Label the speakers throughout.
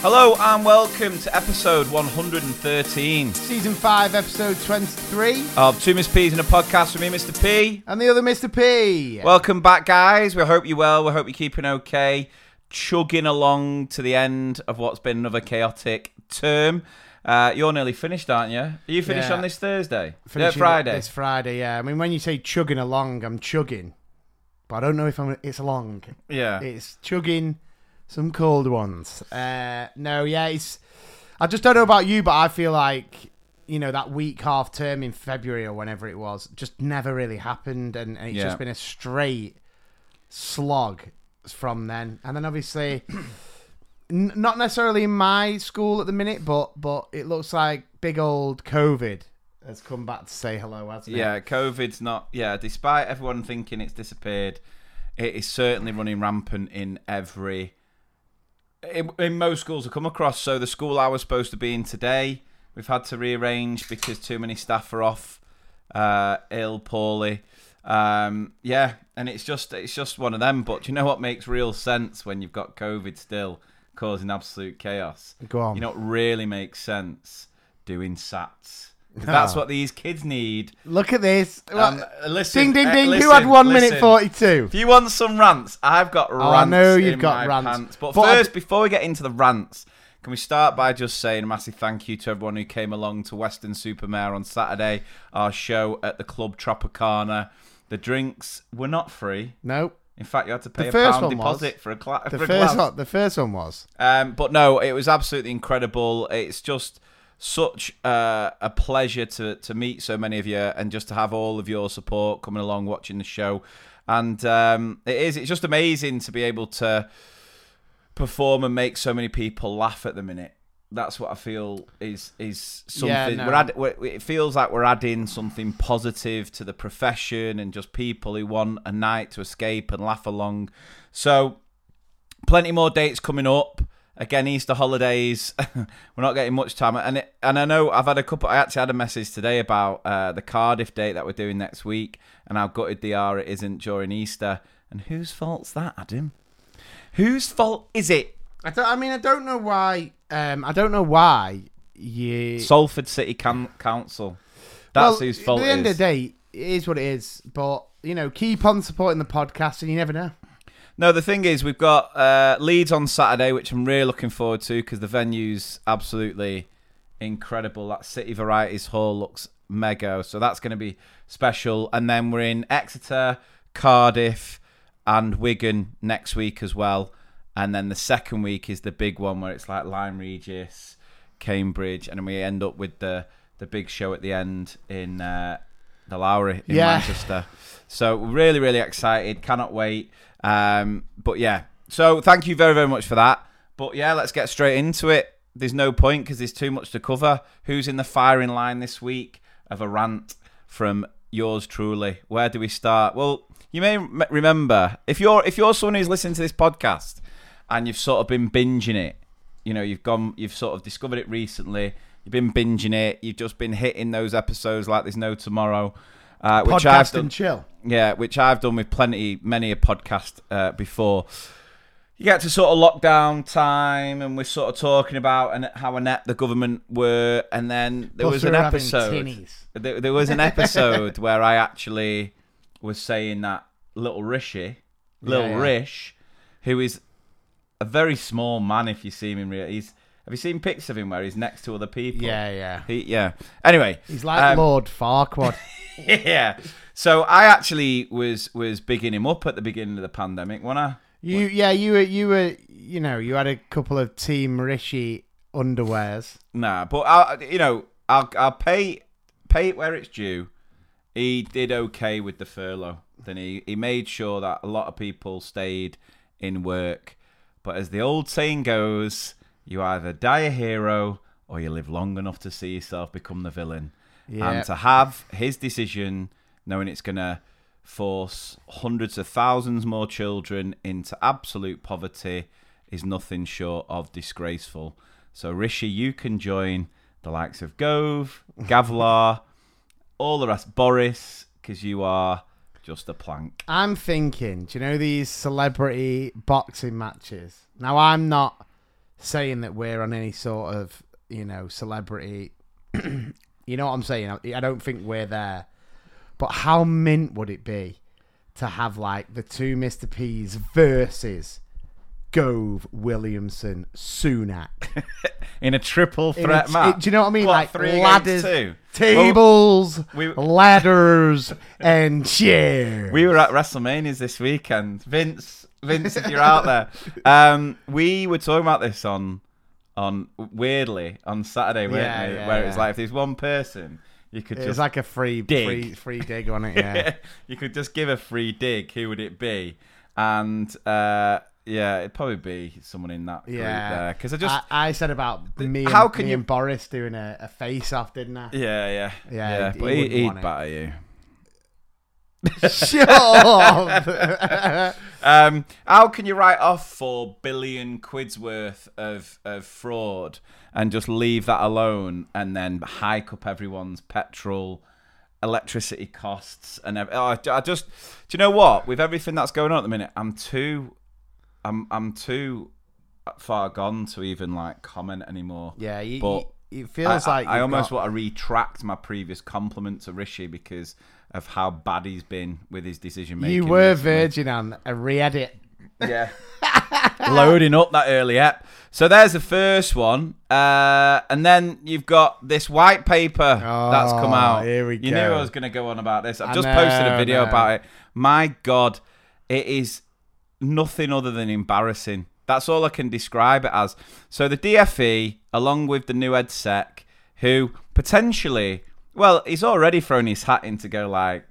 Speaker 1: Hello and welcome to episode 113
Speaker 2: Season 5, episode 23.
Speaker 1: of Two Mr. P's in a podcast with me, Mr. P.
Speaker 2: And the other Mr. P.
Speaker 1: Welcome back, guys. We hope you're well. We hope you're keeping okay. Chugging along to the end of what's been another chaotic term. Uh, you're nearly finished, aren't you? Are you finished
Speaker 2: Yeah.
Speaker 1: on this Thursday?
Speaker 2: Finishing
Speaker 1: yeah, Friday.
Speaker 2: This Friday, yeah. I mean, when you say chugging along, I'm chugging. But I don't know if I'm. it's along.
Speaker 1: Yeah.
Speaker 2: It's chugging some cold ones. Uh, no, yeah, it's. I just don't know about you, but I feel like, you know, that week half term in February or whenever it was just never really happened. And, and it's
Speaker 1: Yeah.
Speaker 2: just been a straight slog from then. And then obviously. N- not necessarily in my school at the minute, but but it looks like big old COVID has come back to say hello, hasn't it?
Speaker 1: Yeah, COVID's not. Yeah, despite everyone thinking it's disappeared, it is certainly running rampant in every. In, in most schools I come across. So the school I was supposed to be in today, we've had to rearrange because too many staff are off, uh, ill, poorly. Um, yeah, and it's just it's just one of them. But do you know what makes real sense when you've got COVID still causing absolute chaos?
Speaker 2: Go on.
Speaker 1: You know what really makes sense? Doing SATs. That's what these kids need.
Speaker 2: Look at this.
Speaker 1: Um, listen,
Speaker 2: ding ding
Speaker 1: uh,
Speaker 2: ding. Who
Speaker 1: listen,
Speaker 2: had one minute
Speaker 1: listen.
Speaker 2: forty two?
Speaker 1: If you want some rants, I've got rants.
Speaker 2: Oh, I know you've
Speaker 1: in
Speaker 2: got
Speaker 1: my
Speaker 2: rants.
Speaker 1: pants. But,
Speaker 2: But I
Speaker 1: first, before we get into the rants, can we start by just saying a massive thank you to everyone who came along to Weston-super-Mare on Saturday, our show at the Club Tropicana. The drinks were not free.
Speaker 2: No,
Speaker 1: In fact, you had to pay
Speaker 2: The
Speaker 1: a
Speaker 2: first
Speaker 1: pound
Speaker 2: one was.
Speaker 1: deposit for a, cla-
Speaker 2: the
Speaker 1: for a
Speaker 2: first
Speaker 1: glass.
Speaker 2: one. The first one was.
Speaker 1: Um, but no, it was absolutely incredible. It's just such uh, a pleasure to to meet so many of you and just to have all of your support coming along watching the show. And um, it is it's just amazing to be able to perform and make so many people laugh at the minute. That's what I feel is is something.
Speaker 2: Yeah, no.
Speaker 1: we're add, we're, it feels like we're adding something positive to the profession and just people who want a night to escape and laugh along. So plenty more dates coming up. Again, Easter holidays. We're not getting much time, and it, and I know I've had a couple. I actually had a message today about uh, the Cardiff date that we're doing next week, and how gutted they are it isn't during Easter. And whose fault's that, Adam? Whose fault is it?
Speaker 2: I. I mean, I don't know why. Um, I don't know why you.
Speaker 1: Salford City Can- Council. That's
Speaker 2: well,
Speaker 1: whose fault
Speaker 2: At the end
Speaker 1: is.
Speaker 2: of the day, it is what it is. But you know, keep on supporting the podcast, and you never know.
Speaker 1: No, the thing is, we've got uh, Leeds on Saturday, which I'm really looking forward to because the venue's absolutely incredible. That City Varieties Hall looks mega, so that's going to be special. And then we're in Exeter, Cardiff, and Wigan next week as well. And then the second week is the big one where it's like Lyme Regis, Cambridge, and then we end up with the the big show at the end in uh, the Lowry in
Speaker 2: Yeah.
Speaker 1: Manchester. So really, really excited. Cannot wait. Um, but yeah, so thank you very, very much for that. But yeah, let's get straight into it. There's no point because there's too much to cover. Who's in the firing line this week of a rant from yours truly? Where do we start? Well, you may remember if you're if you're someone who's listening to this podcast and you've sort of been binging it, you know, you've gone, you've sort of discovered it recently. You've been binging it. You've just been hitting those episodes like there's no tomorrow. Uh, which I've done,
Speaker 2: and chill.
Speaker 1: yeah, which I've done with plenty, many a podcast uh, before. You get to sort of lockdown time, and we're sort of talking about and how inept the government were, and then there
Speaker 2: Plus
Speaker 1: was an episode. There, there was an episode where I actually was saying that little Rishi, little
Speaker 2: Yeah, yeah.
Speaker 1: Rish, who is a very small man. If you see him in real, he's. Have you seen pics of him where he's next to other people?
Speaker 2: Yeah, yeah.
Speaker 1: He, yeah. Anyway,
Speaker 2: He's like
Speaker 1: um,
Speaker 2: Lord Farquaad.
Speaker 1: yeah. So I actually was was bigging him up at the beginning of the pandemic, wasn't I
Speaker 2: You, yeah, you were, you were, you know, you had a couple of Team Rishi underwears.
Speaker 1: nah, but I you know I'll I'll pay pay it where it's due. He did okay with the furlough. Then he he made sure that a lot of people stayed in work. But as the old saying goes, you either die a hero or you live long enough to see yourself become the villain.
Speaker 2: Yeah.
Speaker 1: And to have his decision, knowing it's gonna force hundreds of thousands more children into absolute poverty is nothing short of disgraceful. So, Rishi, you can join the likes of Gove, Gavlar, all the rest, Boris, because you are just a plank.
Speaker 2: I'm thinking, do you know these celebrity boxing matches? Now, I'm not saying that we're on any sort of, you know, celebrity. you know what I'm saying? I I don't think we're there. But how mint would it be to have like the two Mr. P's versus Gove, Williamson, Sunak?
Speaker 1: In a triple
Speaker 2: a
Speaker 1: threat match.
Speaker 2: do you know what I mean?
Speaker 1: What,
Speaker 2: like
Speaker 1: three
Speaker 2: ladders,
Speaker 1: two?
Speaker 2: tables,
Speaker 1: we-
Speaker 2: ladders, and chairs.
Speaker 1: We were at WrestleManias this weekend. Vince, Vince, if you're out there, um, we were talking about this on, on weirdly on Saturday, weren't
Speaker 2: Yeah,
Speaker 1: we?
Speaker 2: yeah,
Speaker 1: Where it was like if there's one person, you could
Speaker 2: It
Speaker 1: just
Speaker 2: was like a free,
Speaker 1: dig.
Speaker 2: free, free dig on it. Yeah.
Speaker 1: you could just give a free dig. Who would it be? And uh, yeah, it'd probably be someone in that group
Speaker 2: Yeah.
Speaker 1: there. Because I just
Speaker 2: I, I said about me, and,
Speaker 1: how can
Speaker 2: me
Speaker 1: you-
Speaker 2: and Boris doing a, a face off, didn't I?
Speaker 1: yeah, yeah,
Speaker 2: Yeah, he-
Speaker 1: but
Speaker 2: he
Speaker 1: he,
Speaker 2: wouldn't
Speaker 1: he'd batter you.
Speaker 2: Shut up.
Speaker 1: Um, how can you write off four billion quid's worth of, of fraud and just leave that alone and then hike up everyone's petrol, electricity costs, and ev- oh, I, just do you know what? With everything that's going on at the minute, I'm too, I'm I'm too far gone to even like comment anymore.
Speaker 2: yeah, you,
Speaker 1: But
Speaker 2: you- it feels
Speaker 1: I,
Speaker 2: like
Speaker 1: I, I almost
Speaker 2: got-
Speaker 1: want to retract my previous compliment to Rishi because of how bad he's been with his decision making.
Speaker 2: you were
Speaker 1: recently.
Speaker 2: virgin on a re-edit.
Speaker 1: Yeah. Loading up that early app. So there's the first one. Uh, and then you've got this white paper that's come
Speaker 2: Oh,
Speaker 1: out.
Speaker 2: here we
Speaker 1: you
Speaker 2: go.
Speaker 1: knew I was going to go on about this. I've
Speaker 2: I
Speaker 1: just posted a video about it. My God, it is nothing other than embarrassing. That's all I can describe it as. So the DFE, along with the new Ed Sec, who potentially, well, he's already thrown his hat in to go like,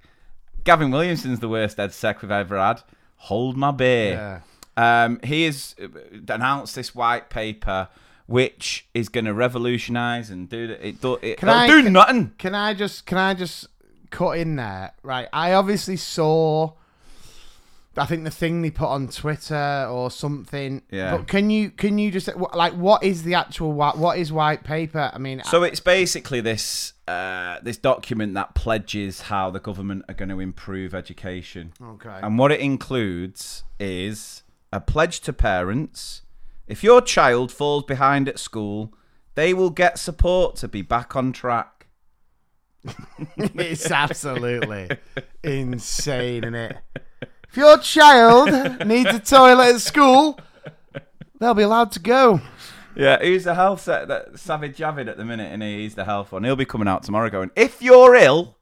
Speaker 1: Gavin Williamson's the worst Ed Sec we've ever had. Hold my beer.
Speaker 2: Yeah.
Speaker 1: Um, he has uh, announced this white paper, which is going to revolutionise and do it. Do, it
Speaker 2: Can I-
Speaker 1: do
Speaker 2: can-
Speaker 1: nothing.
Speaker 2: Can I just can I just cut in there? Right. I obviously saw I think the thing they put on Twitter or something.
Speaker 1: Yeah.
Speaker 2: But can you can you just like what is the actual white what is white paper? I mean
Speaker 1: So it's basically this uh, this document that pledges how the government are going to improve education.
Speaker 2: okay.
Speaker 1: And what it includes is a pledge to parents. If your child falls behind at school, they will get support to be back on track.
Speaker 2: it's absolutely insane, isn't it? If your child needs a toilet at school, they'll be allowed to go.
Speaker 1: Yeah, who's the health set that Sajid Javid at the minute, and he's the health one. He'll be coming out tomorrow going, if you're ill,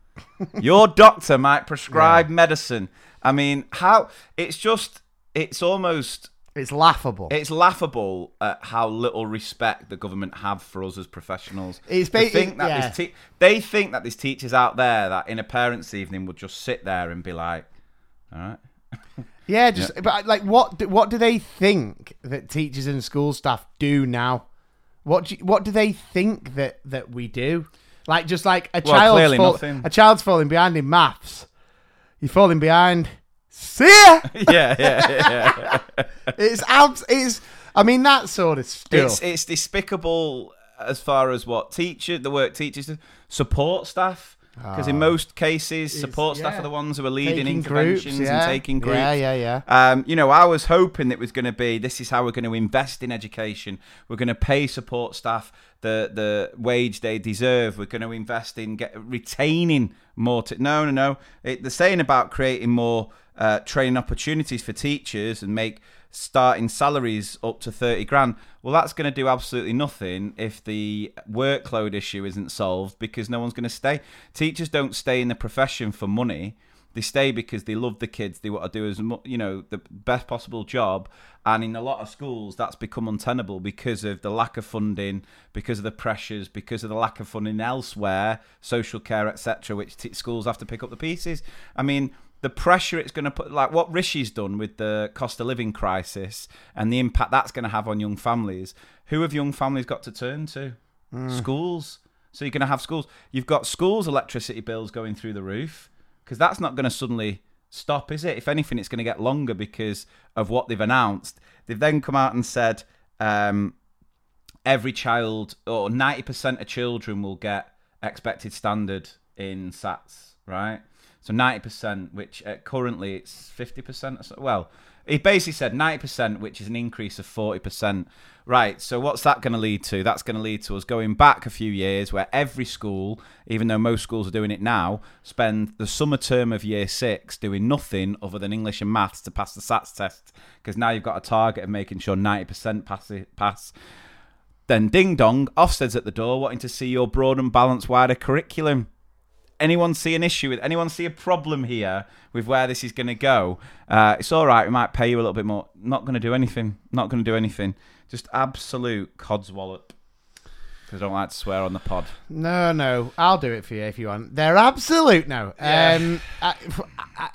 Speaker 1: your doctor might prescribe medicine. I mean, how it's just it's almost
Speaker 2: It's laughable.
Speaker 1: it's laughable at how little respect the government have for us as professionals.
Speaker 2: It's
Speaker 1: They
Speaker 2: ba-
Speaker 1: think that
Speaker 2: yeah.
Speaker 1: te- they think that there's teachers out there that in a parents' evening would just sit there and be like, "All right,
Speaker 2: Yeah, just but like what do, what do they think that teachers and school staff do now? What do, what do they think that that we do? Like just like a
Speaker 1: Well,
Speaker 2: child's fall, a child's falling behind in maths. You're falling behind. See ya.
Speaker 1: yeah, yeah, yeah."
Speaker 2: it's abs. It's. I mean that sort of stuff.
Speaker 1: It's it's despicable as far as what teacher the work teachers support staff because in most cases support staff
Speaker 2: Ah. yeah.
Speaker 1: are the ones who are leading
Speaker 2: Taking
Speaker 1: interventions
Speaker 2: groups, yeah.
Speaker 1: and taking groups.
Speaker 2: Yeah, yeah, yeah.
Speaker 1: Um, you know, I was hoping it was going to be this is how we're going to invest in education. We're going to pay support staff the the wage they deserve. We're going to invest in get, retaining more. T- no, no, no. It, they're saying about creating more uh, training opportunities for teachers and make starting salaries up to 30 grand. Well, that's going to do absolutely nothing if the workload issue isn't solved because no one's going to stay. Teachers don't stay in the profession for money. They stay because they love the kids. They want to do as you know the best possible job. And in a lot of schools, that's become untenable because of the lack of funding, because of the pressures, because of the lack of funding elsewhere, social care, etc., which t- schools have to pick up the pieces. I mean, the pressure it's going to put, like what Rishi's done with the cost of living crisis and the impact that's going to have on young families. Who have young families got to turn to? Schools. So you're going to have schools. You've got schools' electricity bills going through the roof. because that's not going to suddenly stop, is it? If anything, it's going to get longer because of what they've announced. They've then come out and said um, every child or 90% of children will get expected standard in SATs, right? So 90%, which uh, currently it's 50%. Or so. Well, he basically said 90%, which is an increase of 40%. Right, so what's that going to lead to? That's going to lead to us going back a few years where every school, even though most schools are doing it now, spend the summer term of year six doing nothing other than English and maths to pass the SATs test. Because now you've got a target of making sure 90% pass. It, pass. Then ding dong, Ofsted's at the door wanting to see your broad and balanced wider curriculum anyone see an issue with anyone see a problem here with where this is going to go uh, it's all right we might pay you a little bit more not going to do anything not going to do anything just absolute codswallop because i don't like to swear on the pod
Speaker 2: No, no, I'll do it for you if you want. They're absolute no.
Speaker 1: Yeah.
Speaker 2: Um, I, I,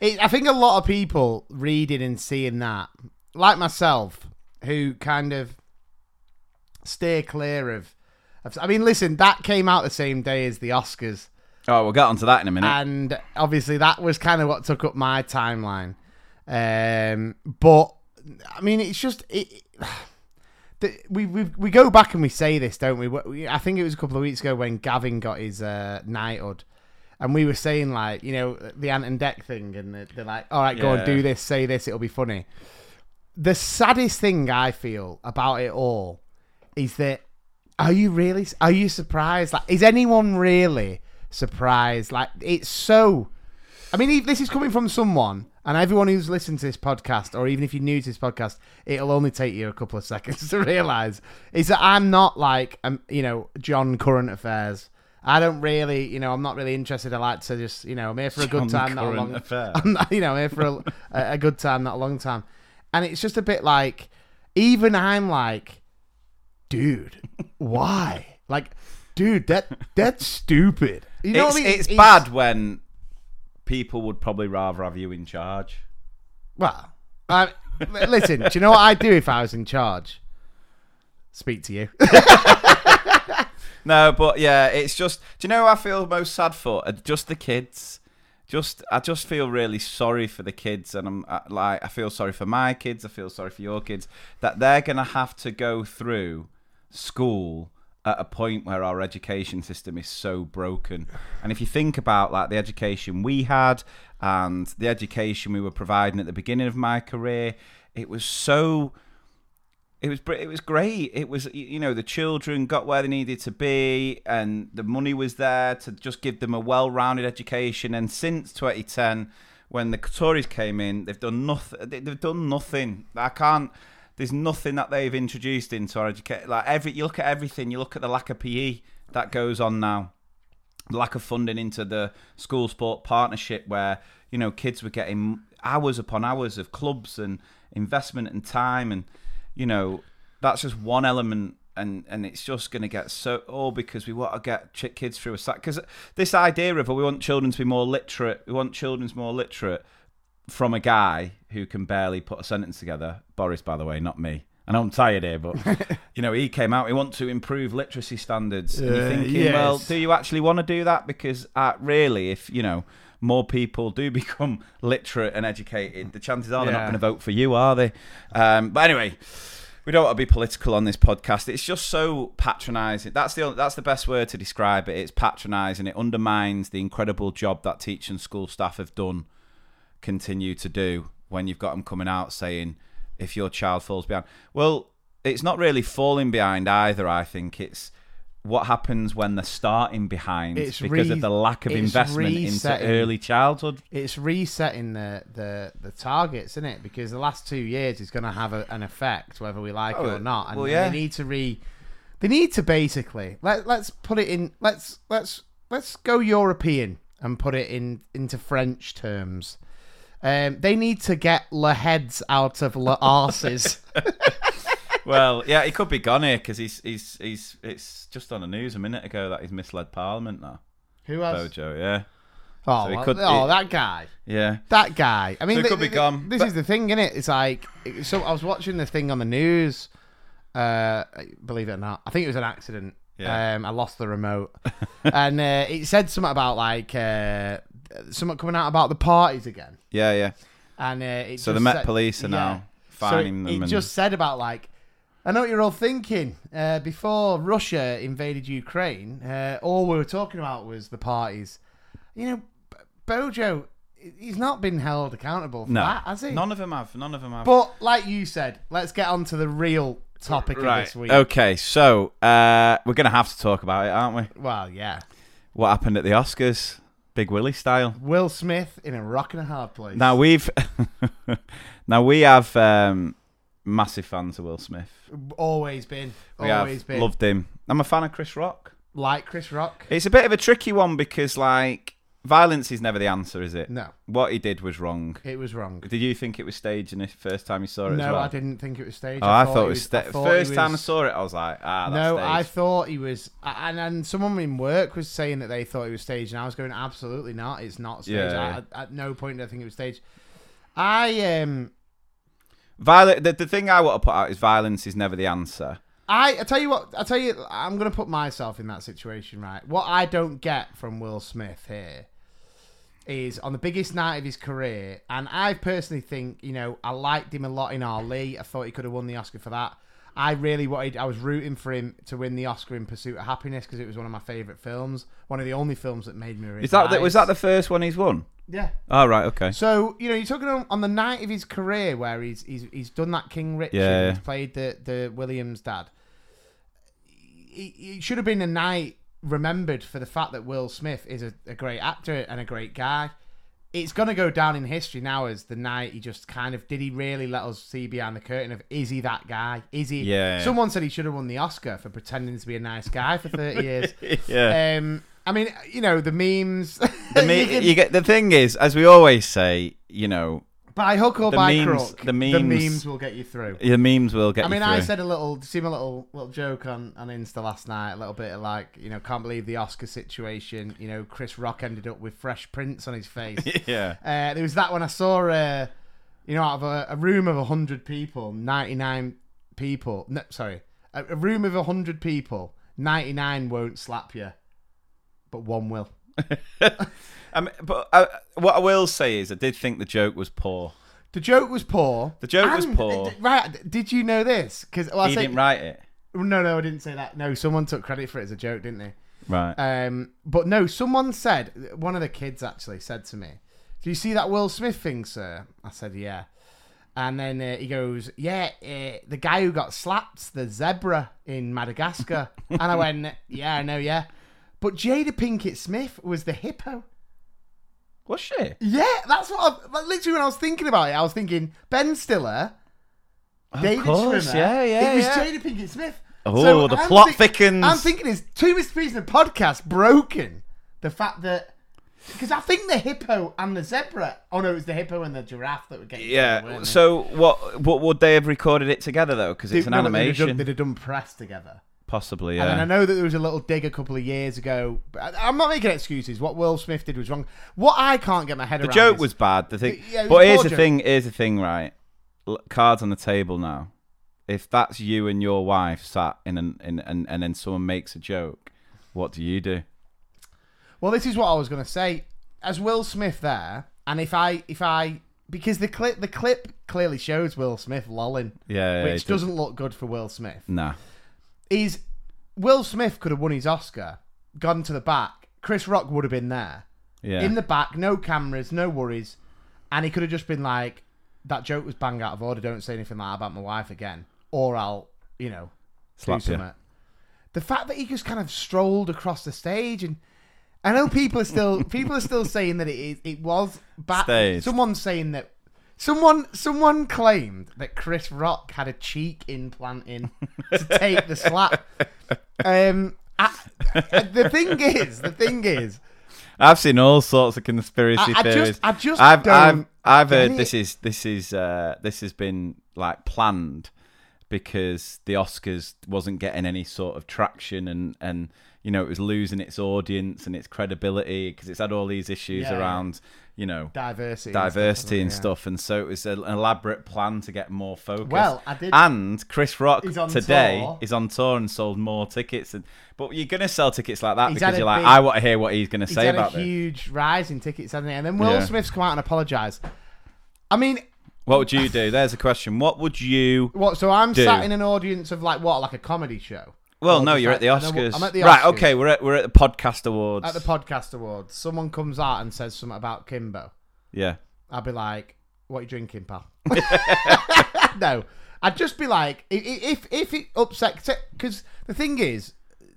Speaker 2: it, I think a lot of people reading and seeing that, like myself, who kind of steer clear of. I mean, listen, that came out the same day as the Oscars,
Speaker 1: oh we'll get onto that in a minute
Speaker 2: and obviously that was kind of what took up my timeline. Um, but I mean, it's just it. we, we we go back and we say this, don't we? We- I think it was a couple of weeks ago when Gavin got his uh, knighthood, and we were saying like, you know, the Ant and Dec thing, and they're, they're like, "All right, go
Speaker 1: Yeah.
Speaker 2: and do this, say this, it'll be funny." The saddest thing I feel about it all is that are you really? Are you surprised? Like, is anyone really surprised? Like, it's so. I mean, this is coming from someone, and everyone who's listened to this podcast, or even if you're new to this podcast, it'll only take you a couple of seconds to realize is that I'm not like, um, you know, John Current Affairs. I don't really, you know, I'm not really interested. I like to just, you know, I'm here for a good
Speaker 1: John
Speaker 2: time, not a long.
Speaker 1: Affair.
Speaker 2: I'm not, you know, I'm here for a, a a good time, not a long time. And it's just a bit like, even I'm like, dude, why? Like, dude, that that's stupid. You know
Speaker 1: it's,
Speaker 2: what I mean?
Speaker 1: it's bad when people would probably rather have you in charge
Speaker 2: Well, I, listen. Do you know what I'd do if I was in charge? Speak to you.
Speaker 1: No, but yeah, it's just. Do you know who I feel most sad for? Just the kids. Just, I just feel really sorry for the kids, and I'm uh, like, I feel sorry for my kids. I feel sorry for your kids that they're gonna have to go through school at a point where our education system is so broken. And if you think about like the education we had and the education we were providing at the beginning of my career, it was so it was it was great. It was you know the children got where they needed to be, and the money was there to just give them a well-rounded education. And since 2010, when the Tories came in, they've done nothing. They've done nothing. I can't. There's nothing that they've introduced into our education. Like every, you look at everything. You look at the lack of PE that goes on now the lack of funding into the school sport partnership where you know kids were getting hours upon hours of clubs and investment and time and you know that's just one element and and it's just going to get so all because we want to get kids through a sack because this idea of oh, we want children to be more literate we want children's more literate from a guy who can barely put a sentence together boris by the way not me I know I'm tired here, but you know, he came out. He want to improve literacy standards. And you're
Speaker 2: Uh,
Speaker 1: thinking, well, do you actually want to do that? Because uh, really, if you know more people do become literate and educated, the chances are they're not going to vote for you, are they? Um, but anyway, we don't want to be political on this podcast. It's just so patronising. That's the that's the best word to describe it. It's patronising. It undermines the incredible job that teaching school staff have done, continue to do when you've got them coming out saying if your child falls behind. Well, it's not really falling behind either. I think it's what happens when they're starting behind
Speaker 2: It's
Speaker 1: because
Speaker 2: re-
Speaker 1: of the lack of investment into
Speaker 2: resetting.
Speaker 1: early childhood.
Speaker 2: it's resetting the, the, the targets, isn't it? Because the last two years is going to have a, an effect, whether we like it
Speaker 1: Oh,
Speaker 2: or not. And,
Speaker 1: well, yeah.
Speaker 2: they need to re. They need to basically let let's put it in. Let's let's let's go European and put it in into French terms. Um, they need to get le heads out of le arses.
Speaker 1: well, yeah, he could be gone here because he's he's he's. It's just on the news a minute ago that he's misled Parliament now.
Speaker 2: Who has?
Speaker 1: Bojo, yeah,
Speaker 2: Oh,
Speaker 1: So
Speaker 2: well,
Speaker 1: could-
Speaker 2: oh,
Speaker 1: he-
Speaker 2: that guy.
Speaker 1: yeah.
Speaker 2: That guy. I mean,
Speaker 1: So
Speaker 2: th-
Speaker 1: could be gone,
Speaker 2: This
Speaker 1: but-
Speaker 2: is the thing, isn't it? It's like, so I was watching the thing on the news. Uh, believe it or not, I think it was an accident.
Speaker 1: Yeah.
Speaker 2: Um, I lost the remote, and uh, it said something about like uh, something coming out about the parties again,
Speaker 1: Yeah, yeah.
Speaker 2: and uh, it
Speaker 1: So the Met
Speaker 2: said-
Speaker 1: Police are
Speaker 2: yeah.
Speaker 1: now
Speaker 2: So
Speaker 1: fining
Speaker 2: it,
Speaker 1: them.
Speaker 2: it
Speaker 1: and,
Speaker 2: just said about like, I know what you're all thinking. Uh, before Russia invaded Ukraine, uh, all we were talking about was the parties. You know, Bojo, he's not been held accountable for
Speaker 1: no,
Speaker 2: that, has he?
Speaker 1: none of them have. None of them have.
Speaker 2: But like you said, let's get on to the real topic of this week.
Speaker 1: Okay, so uh, we're gonna have to talk about it, aren't we?
Speaker 2: Well, yeah.
Speaker 1: What happened at the Oscars? Big Willie style.
Speaker 2: Will Smith in a rock and a hard place.
Speaker 1: Now we've now we have um, massive fans of Will Smith.
Speaker 2: always been,
Speaker 1: We
Speaker 2: always
Speaker 1: have
Speaker 2: been.
Speaker 1: loved him. I'm a fan of Chris Rock.
Speaker 2: like Chris Rock.
Speaker 1: It's a bit of a tricky one because like violence is never the answer, is it?
Speaker 2: No,
Speaker 1: What he did was wrong.
Speaker 2: it was wrong.
Speaker 1: Did you think it was staged in the first time you saw it? as
Speaker 2: No,
Speaker 1: well?
Speaker 2: I didn't think it was staged.
Speaker 1: Oh, I, thought, it was. Sta-
Speaker 2: I
Speaker 1: first
Speaker 2: he
Speaker 1: time I saw it, I was like, ah, that's
Speaker 2: No, I thought he was, and and someone in work was saying that they thought he was staged, and I was going, absolutely not. It's not staged.
Speaker 1: Yeah.
Speaker 2: I, at no point did I think it was staged. I um,
Speaker 1: Violent. The, the thing I want to put out is violence is never the answer.
Speaker 2: I I tell you what, I tell you, I'm gonna put myself in that situation, right? What I don't get from Will Smith here is on the biggest night of his career, and I personally think, you know, I liked him a lot in Ali. I thought he could have won the Oscar for that. I really wanted, I was rooting for him to win the Oscar in Pursuit of Happiness because it was one of my favorite films, one of the only films that made me.
Speaker 1: Is that the, was that the first one he's won?
Speaker 2: yeah?
Speaker 1: Oh right, okay.
Speaker 2: So you know, you're talking on, on the night of his career where he's he's he's done that King Richard,
Speaker 1: yeah.
Speaker 2: he's played the the Williams dad. It, it should have been a night remembered for the fact that Will Smith is a, a great actor and a great guy. It's gonna go down in history now as the night he just kind of did he really let us see behind the curtain of is he that guy? Is he?
Speaker 1: Yeah.
Speaker 2: Someone said he should have won the Oscar for pretending to be a nice guy for thirty years.
Speaker 1: yeah.
Speaker 2: Um, I mean, you know, the memes.
Speaker 1: the,
Speaker 2: you can-
Speaker 1: you get the thing is, as we always say, you know,
Speaker 2: by hook or
Speaker 1: the
Speaker 2: by
Speaker 1: memes-
Speaker 2: crook,
Speaker 1: the
Speaker 2: the
Speaker 1: memes-
Speaker 2: memes will get you through.
Speaker 1: the memes will get. You through.
Speaker 2: I mean, I said a little, see a little little joke on on Insta last night. A little bit of like, you know, can't believe the Oscar situation. You know, Chris Rock ended up with fresh prints on his face.
Speaker 1: yeah.
Speaker 2: uh, there was that when I saw, uh, you know, out of a, a room of hundred people, ninety nine people. No, sorry, a, a room of hundred people, ninety nine won't slap you, but one will.
Speaker 1: I mean, but uh, what I will say is, I did think the joke was poor.
Speaker 2: The joke was poor.
Speaker 1: The joke was
Speaker 2: And-
Speaker 1: poor.
Speaker 2: Right? Did you know this? Because well, I
Speaker 1: he
Speaker 2: say,
Speaker 1: didn't write it.
Speaker 2: No, no, I didn't say that. No, someone took credit for it as a joke, didn't they?
Speaker 1: Right.
Speaker 2: Um, but no, someone said one of the kids actually said to me, "Do you see that Will Smith thing, sir?" I said, "Yeah." And then uh, he goes, "Yeah, uh, the guy who got slapped, the zebra in Madagascar." and I went, "Yeah, I know, yeah." But Jada Pinkett Smith was the hippo.
Speaker 1: What's she?
Speaker 2: Yeah, that's what. I, like, literally, when I was thinking about it, I was thinking Ben Stiller, David
Speaker 1: course,
Speaker 2: Schwimmer.
Speaker 1: yeah, yeah,
Speaker 2: It was
Speaker 1: yeah.
Speaker 2: Jada Pinkett Smith.
Speaker 1: Oh, the
Speaker 2: I'm
Speaker 1: plot thickens.
Speaker 2: I'm thinking is Two Mr. P's in a podcast broken. The fact that because I think the hippo and the zebra. Oh no, it was the hippo and the giraffe that were getting.
Speaker 1: Yeah.
Speaker 2: they?
Speaker 1: So what? What would they have recorded it together though? Because it's an
Speaker 2: no, but they'd have
Speaker 1: animation.
Speaker 2: done- They'd have done press together.
Speaker 1: Possibly.
Speaker 2: yeah. And I know that there was a little dig a couple of years ago. But I- I'm not making excuses. What Will Smith did was wrong. What I can't get my head
Speaker 1: The
Speaker 2: around.
Speaker 1: The joke
Speaker 2: is-
Speaker 1: was bad. The thing.
Speaker 2: Yeah,
Speaker 1: but here's the
Speaker 2: joke.
Speaker 1: thing. Here's the thing. Right. L- Cards on the table now. If that's you and your wife sat in an in and and then someone makes a joke, what do you do?
Speaker 2: Well, this is what I was going to say. As Will Smith there, and if I if I because the clip the clip clearly shows Will Smith lolling,
Speaker 1: Yeah.
Speaker 2: which doesn't look good for Will Smith.
Speaker 1: Nah.
Speaker 2: Is Will Smith could have won his Oscar, gone to the back. Chris Rock would have been there
Speaker 1: Yeah.
Speaker 2: in the back, no cameras, no worries, and he could have just been like, "That joke was bang out of order. Don't say anything like that about my wife again, or I'll, you know,
Speaker 1: Slap
Speaker 2: do something." The fact that he just kind of strolled across the stage and. I know people are still people are still saying that it is it was bad.
Speaker 1: Staged.
Speaker 2: Someone's saying that someone someone claimed that Chris Rock had a cheek implant in to take the slap. Um, I, the thing is, the thing is,
Speaker 1: I've seen all sorts of conspiracy
Speaker 2: I- I just-
Speaker 1: theories.
Speaker 2: I just
Speaker 1: I've, I've, I've heard
Speaker 2: it.
Speaker 1: this is this is uh, this has been like planned because the Oscars wasn't getting any sort of traction and and you know it was losing its audience and its credibility because it's had all these issues
Speaker 2: yeah.
Speaker 1: around you know,
Speaker 2: diversity,
Speaker 1: diversity and
Speaker 2: yeah.
Speaker 1: stuff. And so it was an elaborate plan to get more focus.
Speaker 2: Well, I did-
Speaker 1: And Chris Rock today
Speaker 2: tour.
Speaker 1: is on tour and sold more tickets. And but you're gonna sell tickets like that
Speaker 2: He's
Speaker 1: because you're like,
Speaker 2: big-
Speaker 1: I want to hear what he's gonna
Speaker 2: He's
Speaker 1: say
Speaker 2: had
Speaker 1: about
Speaker 2: a
Speaker 1: this.
Speaker 2: huge rise in tickets, hasn't he? And then Will
Speaker 1: Yeah.
Speaker 2: Smith's come out and apologised. I mean,
Speaker 1: What would you do? There's a question. What would you?
Speaker 2: what? So I'm
Speaker 1: Do.
Speaker 2: sat in an audience of like what, like a comedy show?
Speaker 1: Well, no, you're at the
Speaker 2: I know what-
Speaker 1: Oscars.
Speaker 2: I'm at the Oscars. Right.
Speaker 1: Okay. We're at we're at the podcast awards.
Speaker 2: At the podcast awards, someone comes out and says something about Kimbo.
Speaker 1: yeah.
Speaker 2: I'd be like, "What are you drinking, pal?" no, I'd just be like, if if it upsets it, because the thing is,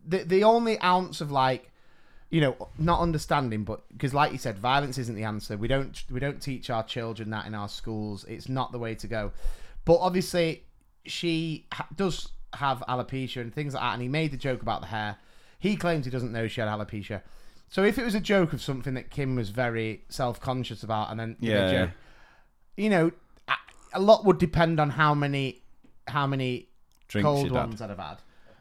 Speaker 2: the the only ounce of like, you know, not understanding, but because like you said, violence isn't the answer. We don't we don't teach our children that in our schools. It's not the way to go. But obviously, she ha- does have alopecia and things like that, and he made the joke about the hair. He claims he doesn't know she had alopecia. So if it was a joke of something that Kim was very self conscious about, and then did a
Speaker 1: Yeah,
Speaker 2: joke, you know, a- lot would depend on how many how many
Speaker 1: Drinks
Speaker 2: cold
Speaker 1: you'd had.
Speaker 2: ones I'd have had.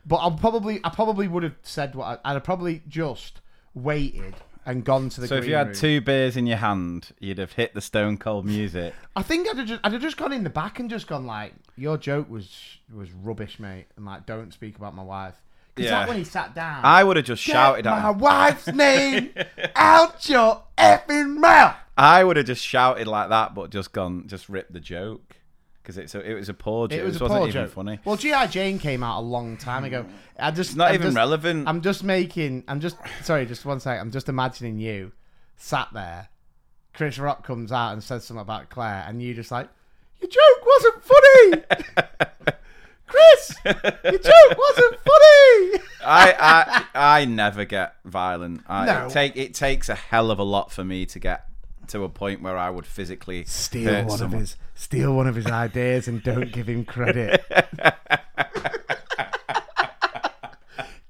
Speaker 2: But I probably I probably would have said what I, I'd have probably just waited and gone to the.
Speaker 1: So if you had
Speaker 2: room.
Speaker 1: two beers in your hand, you'd have hit the Stone Cold music.
Speaker 2: I think I'd have just I'd have just gone in the back and just gone like, your joke was was rubbish, mate, and like, don't speak about my wife. Because
Speaker 1: Yeah.
Speaker 2: like when he sat down,
Speaker 1: I would have just
Speaker 2: Get
Speaker 1: shouted at
Speaker 2: my wife's name out your effing mouth.
Speaker 1: I would have just shouted like that, but just gone, just ripped the joke because it's a, it was a poor joke.
Speaker 2: It was a
Speaker 1: wasn't
Speaker 2: poor
Speaker 1: even
Speaker 2: joke.
Speaker 1: funny.
Speaker 2: Well, GI Jane came out a long time ago. I just
Speaker 1: It's not
Speaker 2: I'm
Speaker 1: even
Speaker 2: just-
Speaker 1: relevant.
Speaker 2: I'm just making. I'm just sorry. Just one second. I'm just imagining you sat there. Chris Rock comes out and says something about Claire, and you just like, your joke wasn't funny. Chris, your joke wasn't funny.
Speaker 1: I, I I never get violent. I,
Speaker 2: No.
Speaker 1: it, take, it takes a hell of a lot for me to get to a point where I would physically
Speaker 2: Steal one
Speaker 1: someone.
Speaker 2: of his, steal one of his ideas, and don't give him credit.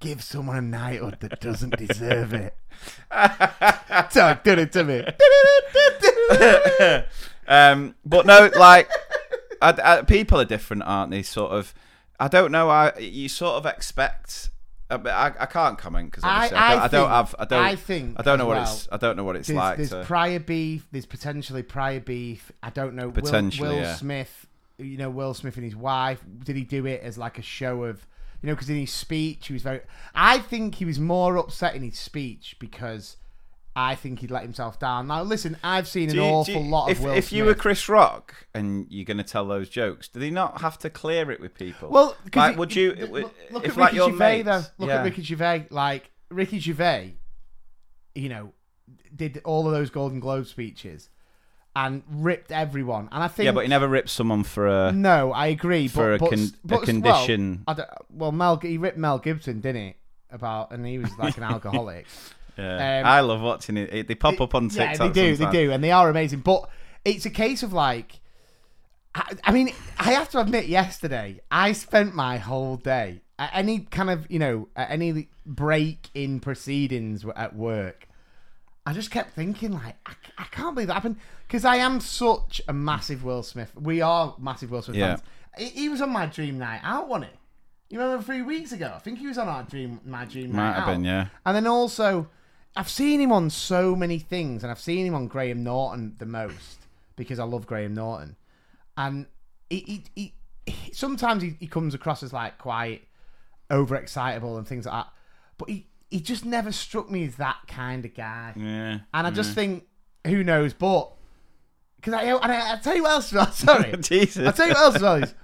Speaker 2: Give someone a knighthood that doesn't deserve it. so did it to me.
Speaker 1: um, but no, like I, I, people are different, aren't they? Sort of. I don't know. I you sort of expect. Uh, I, I, I can't comment because
Speaker 2: I-
Speaker 1: I,
Speaker 2: I
Speaker 1: don't, have. I don't.
Speaker 2: I think
Speaker 1: I don't know what
Speaker 2: well,
Speaker 1: it's. I don't know what it's
Speaker 2: There's,
Speaker 1: like.
Speaker 2: there's
Speaker 1: to,
Speaker 2: prior beef. There's potentially prior beef. I don't know. Will- Will,
Speaker 1: yeah.
Speaker 2: Smith. You know, Will Smith and his wife. Did he do it as like a show of? You know, because in his speech he was very. I think he was more upset in his speech because I think he'd let himself down. Now, listen, I've seen an
Speaker 1: you-
Speaker 2: awful
Speaker 1: you-
Speaker 2: lot
Speaker 1: if,
Speaker 2: of Will
Speaker 1: if
Speaker 2: Smith.
Speaker 1: you were Chris Rock and you're going to tell those jokes, do they not have to clear it with people?
Speaker 2: Well,
Speaker 1: like,
Speaker 2: it-
Speaker 1: would you?
Speaker 2: it- look, look
Speaker 1: if
Speaker 2: at
Speaker 1: like
Speaker 2: Ricky Gervais
Speaker 1: mates,
Speaker 2: though. Look
Speaker 1: yeah.
Speaker 2: at Ricky Gervais. Like Ricky Gervais, you know, did all of those Golden Globe speeches and ripped everyone. And I think
Speaker 1: Yeah, but he never ripped someone for a.
Speaker 2: no, I agree.
Speaker 1: for
Speaker 2: but,
Speaker 1: a
Speaker 2: but,
Speaker 1: a condition.
Speaker 2: Well, well, Mel he ripped Mel Gibson, didn't he? About and he was like an alcoholic.
Speaker 1: Yeah.
Speaker 2: Um,
Speaker 1: I love watching it. They pop up on TikTok.
Speaker 2: Yeah, they do,
Speaker 1: sometimes.
Speaker 2: they do, and they are amazing. But it's a case of like, I, I mean, I have to admit, yesterday I spent my whole day at any kind of you know at any break in proceedings at work. I just kept thinking like, I, I can't believe that happened because I am such a massive Will Smith. We are massive Will Smith
Speaker 1: Yeah.
Speaker 2: fans. He, he was on my dream night out, wasn't it? You remember three weeks ago? I think he was on our dream, my dream
Speaker 1: Might
Speaker 2: night
Speaker 1: have
Speaker 2: out.
Speaker 1: been, yeah.
Speaker 2: And then also, I've seen him on so many things, and I've seen him on Graham Norton the most because I love Graham Norton. And he, he, he, sometimes he, he comes across as like quite overexcitable and things like that, but he, he just never struck me as that kind of guy.
Speaker 1: Yeah.
Speaker 2: And I just think, who knows? But because I, and I, I tell you what else. well, Sorry,
Speaker 1: Jesus.
Speaker 2: I tell you what else. well is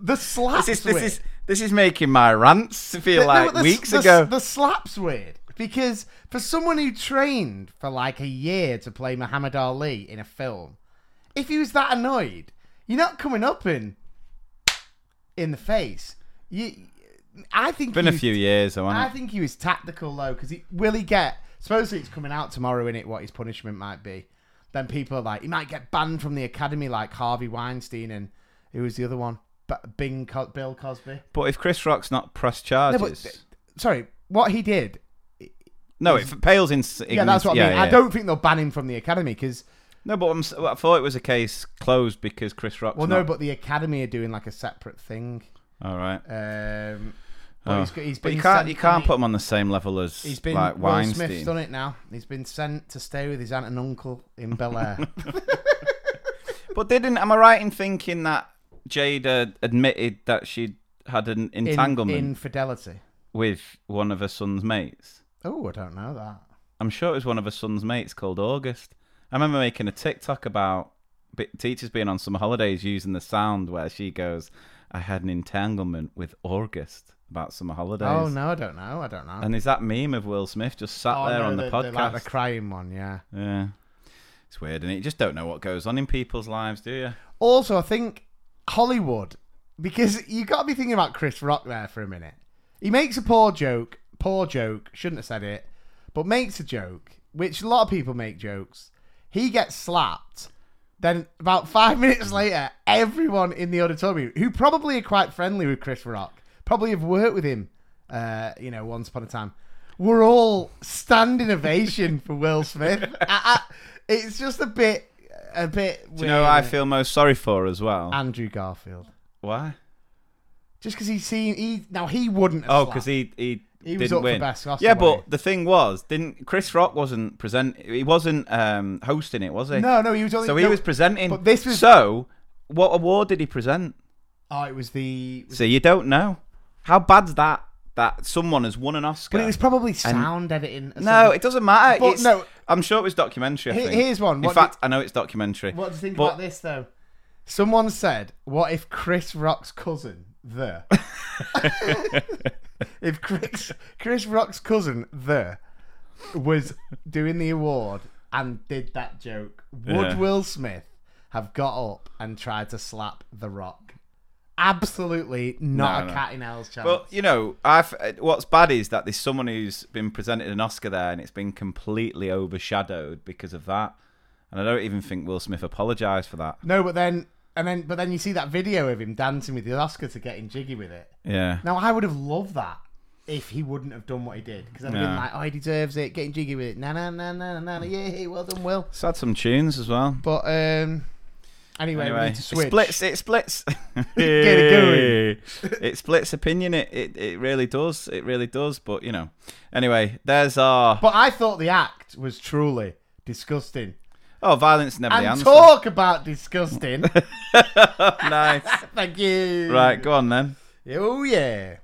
Speaker 2: the slaps.
Speaker 1: This is this
Speaker 2: weird.
Speaker 1: is this is making my rants feel
Speaker 2: The-
Speaker 1: like
Speaker 2: the- the-
Speaker 1: weeks ago.
Speaker 2: The slap's weird because for someone who trained for like a year to play Muhammad Ali in a film, if he was that annoyed, you're not coming up in in the face. You, I think
Speaker 1: been a
Speaker 2: he was-
Speaker 1: few years, though,
Speaker 2: I
Speaker 1: it?
Speaker 2: think he was tactical though, because will he get? Supposedly it's coming out tomorrow in it. What his punishment might be. Then people are like, he might get banned from the academy, like Harvey Weinstein and who was the other one? Bing, Bill Cosby.
Speaker 1: But if Chris Rock's not pressed
Speaker 2: No,
Speaker 1: charges,
Speaker 2: but sorry, what he did.
Speaker 1: No, it pales in.
Speaker 2: Yeah, that's what I mean. I don't think they'll ban him from the academy because
Speaker 1: No, but I'm, I thought it was a case closed because Chris Rock's
Speaker 2: well,
Speaker 1: not.
Speaker 2: no, but the academy are doing like a separate thing.
Speaker 1: All right.
Speaker 2: Um, But
Speaker 1: Oh.
Speaker 2: he's, got- he's
Speaker 1: But you can't
Speaker 2: sent
Speaker 1: you can't put him on the same level as
Speaker 2: He's been
Speaker 1: like
Speaker 2: Will Smith's done it now. He's been sent to stay with his aunt and uncle in Bel Air.
Speaker 1: But didn't am I right in thinking that Jada admitted that she had an
Speaker 2: in,
Speaker 1: entanglement
Speaker 2: infidelity.
Speaker 1: with one of her son's mates?
Speaker 2: Oh, I don't know that.
Speaker 1: I'm sure it was one of her son's mates called August. I remember making a TikTok about teachers being on some holidays using the sound where she goes, "I had an entanglement with August." About summer holidays.
Speaker 2: Oh no, I don't know. I don't know.
Speaker 1: And is that meme of Will Smith just sat
Speaker 2: oh,
Speaker 1: there
Speaker 2: no,
Speaker 1: on the, podcast?
Speaker 2: like the crying one, yeah.
Speaker 1: yeah. It's weird, and you just don't know what goes on in people's lives, do you?
Speaker 2: Also, I think Hollywood, because you got to be thinking about Chris Rock there for a minute. He makes a poor joke, poor joke, shouldn't have said it, but makes a joke, which a lot of people make jokes. He gets slapped. Then, about five minutes later, everyone in the auditorium, who probably are quite friendly with Chris Rock, probably have worked with him, uh, you know, once upon a time, were all standing ovation for Will Smith. I, I, it's just a bit, a bit.
Speaker 1: Do you know who I feel most sorry for as well?
Speaker 2: Andrew Garfield.
Speaker 1: Why?
Speaker 2: Just because he's seen he now he wouldn't. Have
Speaker 1: Oh, because he he,
Speaker 2: He was
Speaker 1: didn't
Speaker 2: up for
Speaker 1: win.
Speaker 2: Best Oscar,
Speaker 1: yeah, but the thing was, didn't Chris Rock wasn't present? He wasn't um, hosting it, was he?
Speaker 2: no, no, he was only.
Speaker 1: So he
Speaker 2: no,
Speaker 1: was presenting.
Speaker 2: but this was-
Speaker 1: so. What award did he present?
Speaker 2: Oh, it was the.
Speaker 1: So you don't know. How bad's that? That someone has won an Oscar.
Speaker 2: But it was probably sound editing. or
Speaker 1: no,
Speaker 2: something.
Speaker 1: it doesn't matter.
Speaker 2: But
Speaker 1: It's-
Speaker 2: no.
Speaker 1: I'm sure it was documentary. I
Speaker 2: Here-
Speaker 1: think.
Speaker 2: here's one.
Speaker 1: In
Speaker 2: What
Speaker 1: fact, I know it's documentary.
Speaker 2: What do you think
Speaker 1: But-
Speaker 2: about this though? Someone said, "What if Chris Rock's cousin, the, if Chris Chris Rock's cousin, the, was doing the award and did that joke, would
Speaker 1: Yeah.
Speaker 2: Will Smith have got up and tried to slap The Rock? Absolutely not
Speaker 1: No,
Speaker 2: a
Speaker 1: no.
Speaker 2: cat in hell's chance.
Speaker 1: Well, you know, I've, what's bad is that there's someone who's been presented an Oscar there, and it's been completely overshadowed because of that. And I don't even think Will Smith apologised for that.
Speaker 2: no, but then and then but then you see that video of him dancing with the Oscar to getting jiggy with it.
Speaker 1: Yeah.
Speaker 2: Now I would have loved that if he wouldn't have done what he did because I'd have been
Speaker 1: Yeah.
Speaker 2: like, oh, he deserves it, getting jiggy with it. Na na na na na na. Yeah, well done, Will.
Speaker 1: It's had some tunes as well.
Speaker 2: But um, anyway, we
Speaker 1: Anyway,
Speaker 2: need
Speaker 1: it
Speaker 2: to switch.
Speaker 1: splits. It splits.
Speaker 2: Get it
Speaker 1: it splits opinion. It, it it really does. It really does. But you know, anyway, there's our
Speaker 2: But I thought the act was truly disgusting.
Speaker 1: Oh, violence never the
Speaker 2: And
Speaker 1: answer.
Speaker 2: talk about disgusting.
Speaker 1: nice.
Speaker 2: Thank you.
Speaker 1: Right, go on then.
Speaker 2: Oh yeah.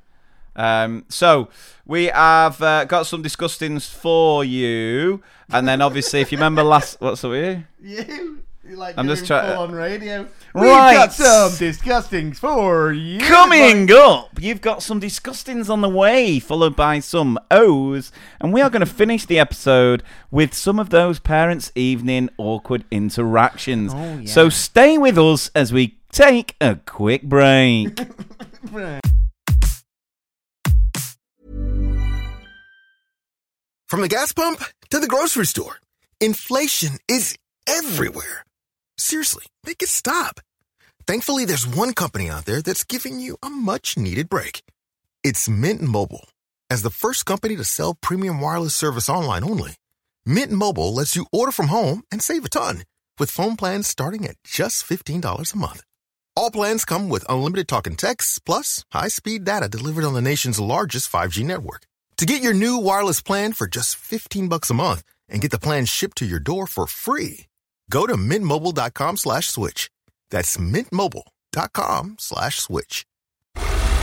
Speaker 1: Um, so we have uh, got some disgustings for you, and then obviously, if you remember last, what's up with you?
Speaker 2: You. You like
Speaker 1: I'm just try-
Speaker 2: full on radio.
Speaker 1: Right.
Speaker 2: We've got some disgustings for you.
Speaker 1: Coming up, you've got some disgustings on the way, followed by some O's, and we are going to finish the episode with some of those parents' evening awkward interactions.
Speaker 2: Oh, yeah.
Speaker 1: So stay with us as we take a quick break.
Speaker 3: From the gas pump to the grocery store, inflation is everywhere. Seriously, make it stop. Thankfully, there's one company out there that's giving you a much needed break. It's Mint Mobile. As the first company to sell premium wireless service online only, Mint Mobile lets you order from home and save a ton with phone plans starting at just $15 a month. All plans come with unlimited talk and text, plus high speed data delivered on the nation's largest 5G network. To get your new wireless plan for just 15 bucks a month and get the plan shipped to your door for free, go to mintmobile.com slash switch. That's mintmobile.com slash switch.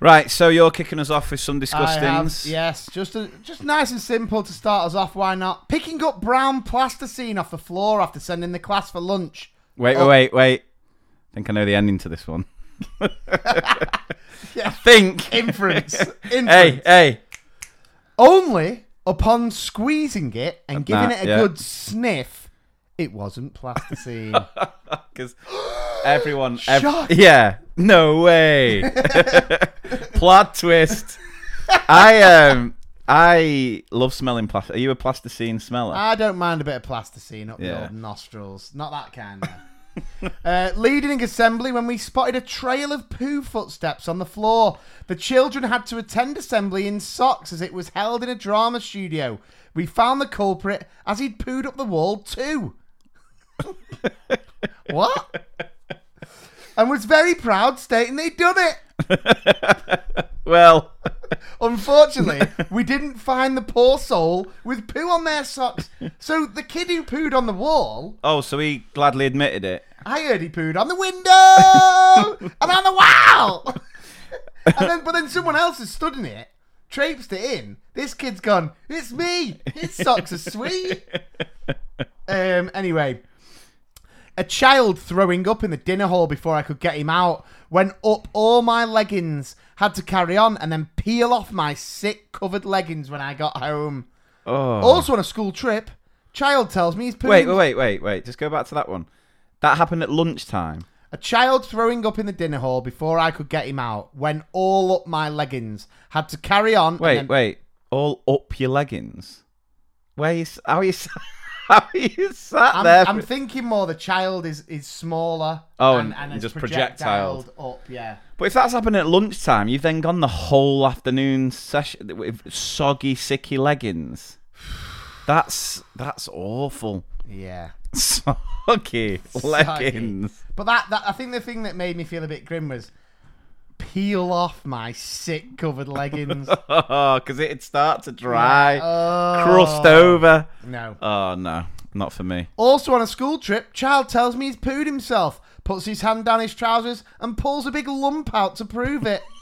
Speaker 1: Right, so you're kicking us off with some
Speaker 2: I
Speaker 1: disgustings.
Speaker 2: yes, just a, just nice and simple to start us off. Why not? Picking up brown plasticine off the floor after sending the class for lunch.
Speaker 1: Wait,
Speaker 2: Oh.
Speaker 1: wait, wait, wait. I think I know the ending to this one.
Speaker 2: Yeah.
Speaker 1: Think.
Speaker 2: Inference. Inference.
Speaker 1: hey, hey.
Speaker 2: Only upon squeezing it and giving it a
Speaker 1: yeah.
Speaker 2: good sniff, it wasn't plasticine.
Speaker 1: Because Everyone, ev- yeah, no way. Plot twist. I um, I love smelling plastic. Are you a plasticine smeller?
Speaker 2: I don't mind a bit of plasticine up the
Speaker 1: Yeah.
Speaker 2: old nostrils. Not that kind. of. uh, leading assembly when we spotted a trail of poo footsteps on the floor. The children had to attend assembly in socks as it was held in a drama studio. We found the culprit as he'd pooed up the wall too. what? And was very proud, stating they'd done it.
Speaker 1: well,
Speaker 2: Unfortunately, we didn't find the poor soul with poo on their socks. So the kid who pooed on the wall,
Speaker 1: oh, so he gladly admitted it.
Speaker 2: I heard he pooed on the window and on the wall. and then, but then someone else has stood in it, traipsed it in. This kid's gone. It's me. His socks are sweet. Um. Anyway, a child throwing up in the dinner hall before I could get him out. Went up all my leggings. Had to carry on and then peel off my sick covered leggings when I got home.
Speaker 1: Oh,
Speaker 2: Also on a school trip, child tells me he's pooing.
Speaker 1: wait, wait, wait, wait, wait. Just go back to that one. That happened at lunchtime.
Speaker 2: A child throwing up in the dinner hall before I could get him out went all up my leggings. Had to carry on.
Speaker 1: Wait,
Speaker 2: then-
Speaker 1: wait. All up your leggings. Where you? How are you? How you sat
Speaker 2: I'm,
Speaker 1: there?
Speaker 2: I'm thinking more the child is is smaller.
Speaker 1: Oh,
Speaker 2: and,
Speaker 1: and- and just
Speaker 2: projectiled
Speaker 1: projectiled.
Speaker 2: up. Yeah.
Speaker 1: But if that's happened at lunchtime, you've then gone the whole afternoon session with soggy, sicky leggings. That's that's awful.
Speaker 2: Yeah.
Speaker 1: Soggy leggings.
Speaker 2: But that, that I think the thing that made me feel a bit grim was peel off my sick covered leggings.
Speaker 1: Oh, because it'd start to dry,
Speaker 2: Oh.
Speaker 1: crust over.
Speaker 2: no.
Speaker 1: Oh no, not for me.
Speaker 2: Also on a school trip, child tells me he's pooed himself, puts his hand down his trousers, and pulls a big lump out to prove it.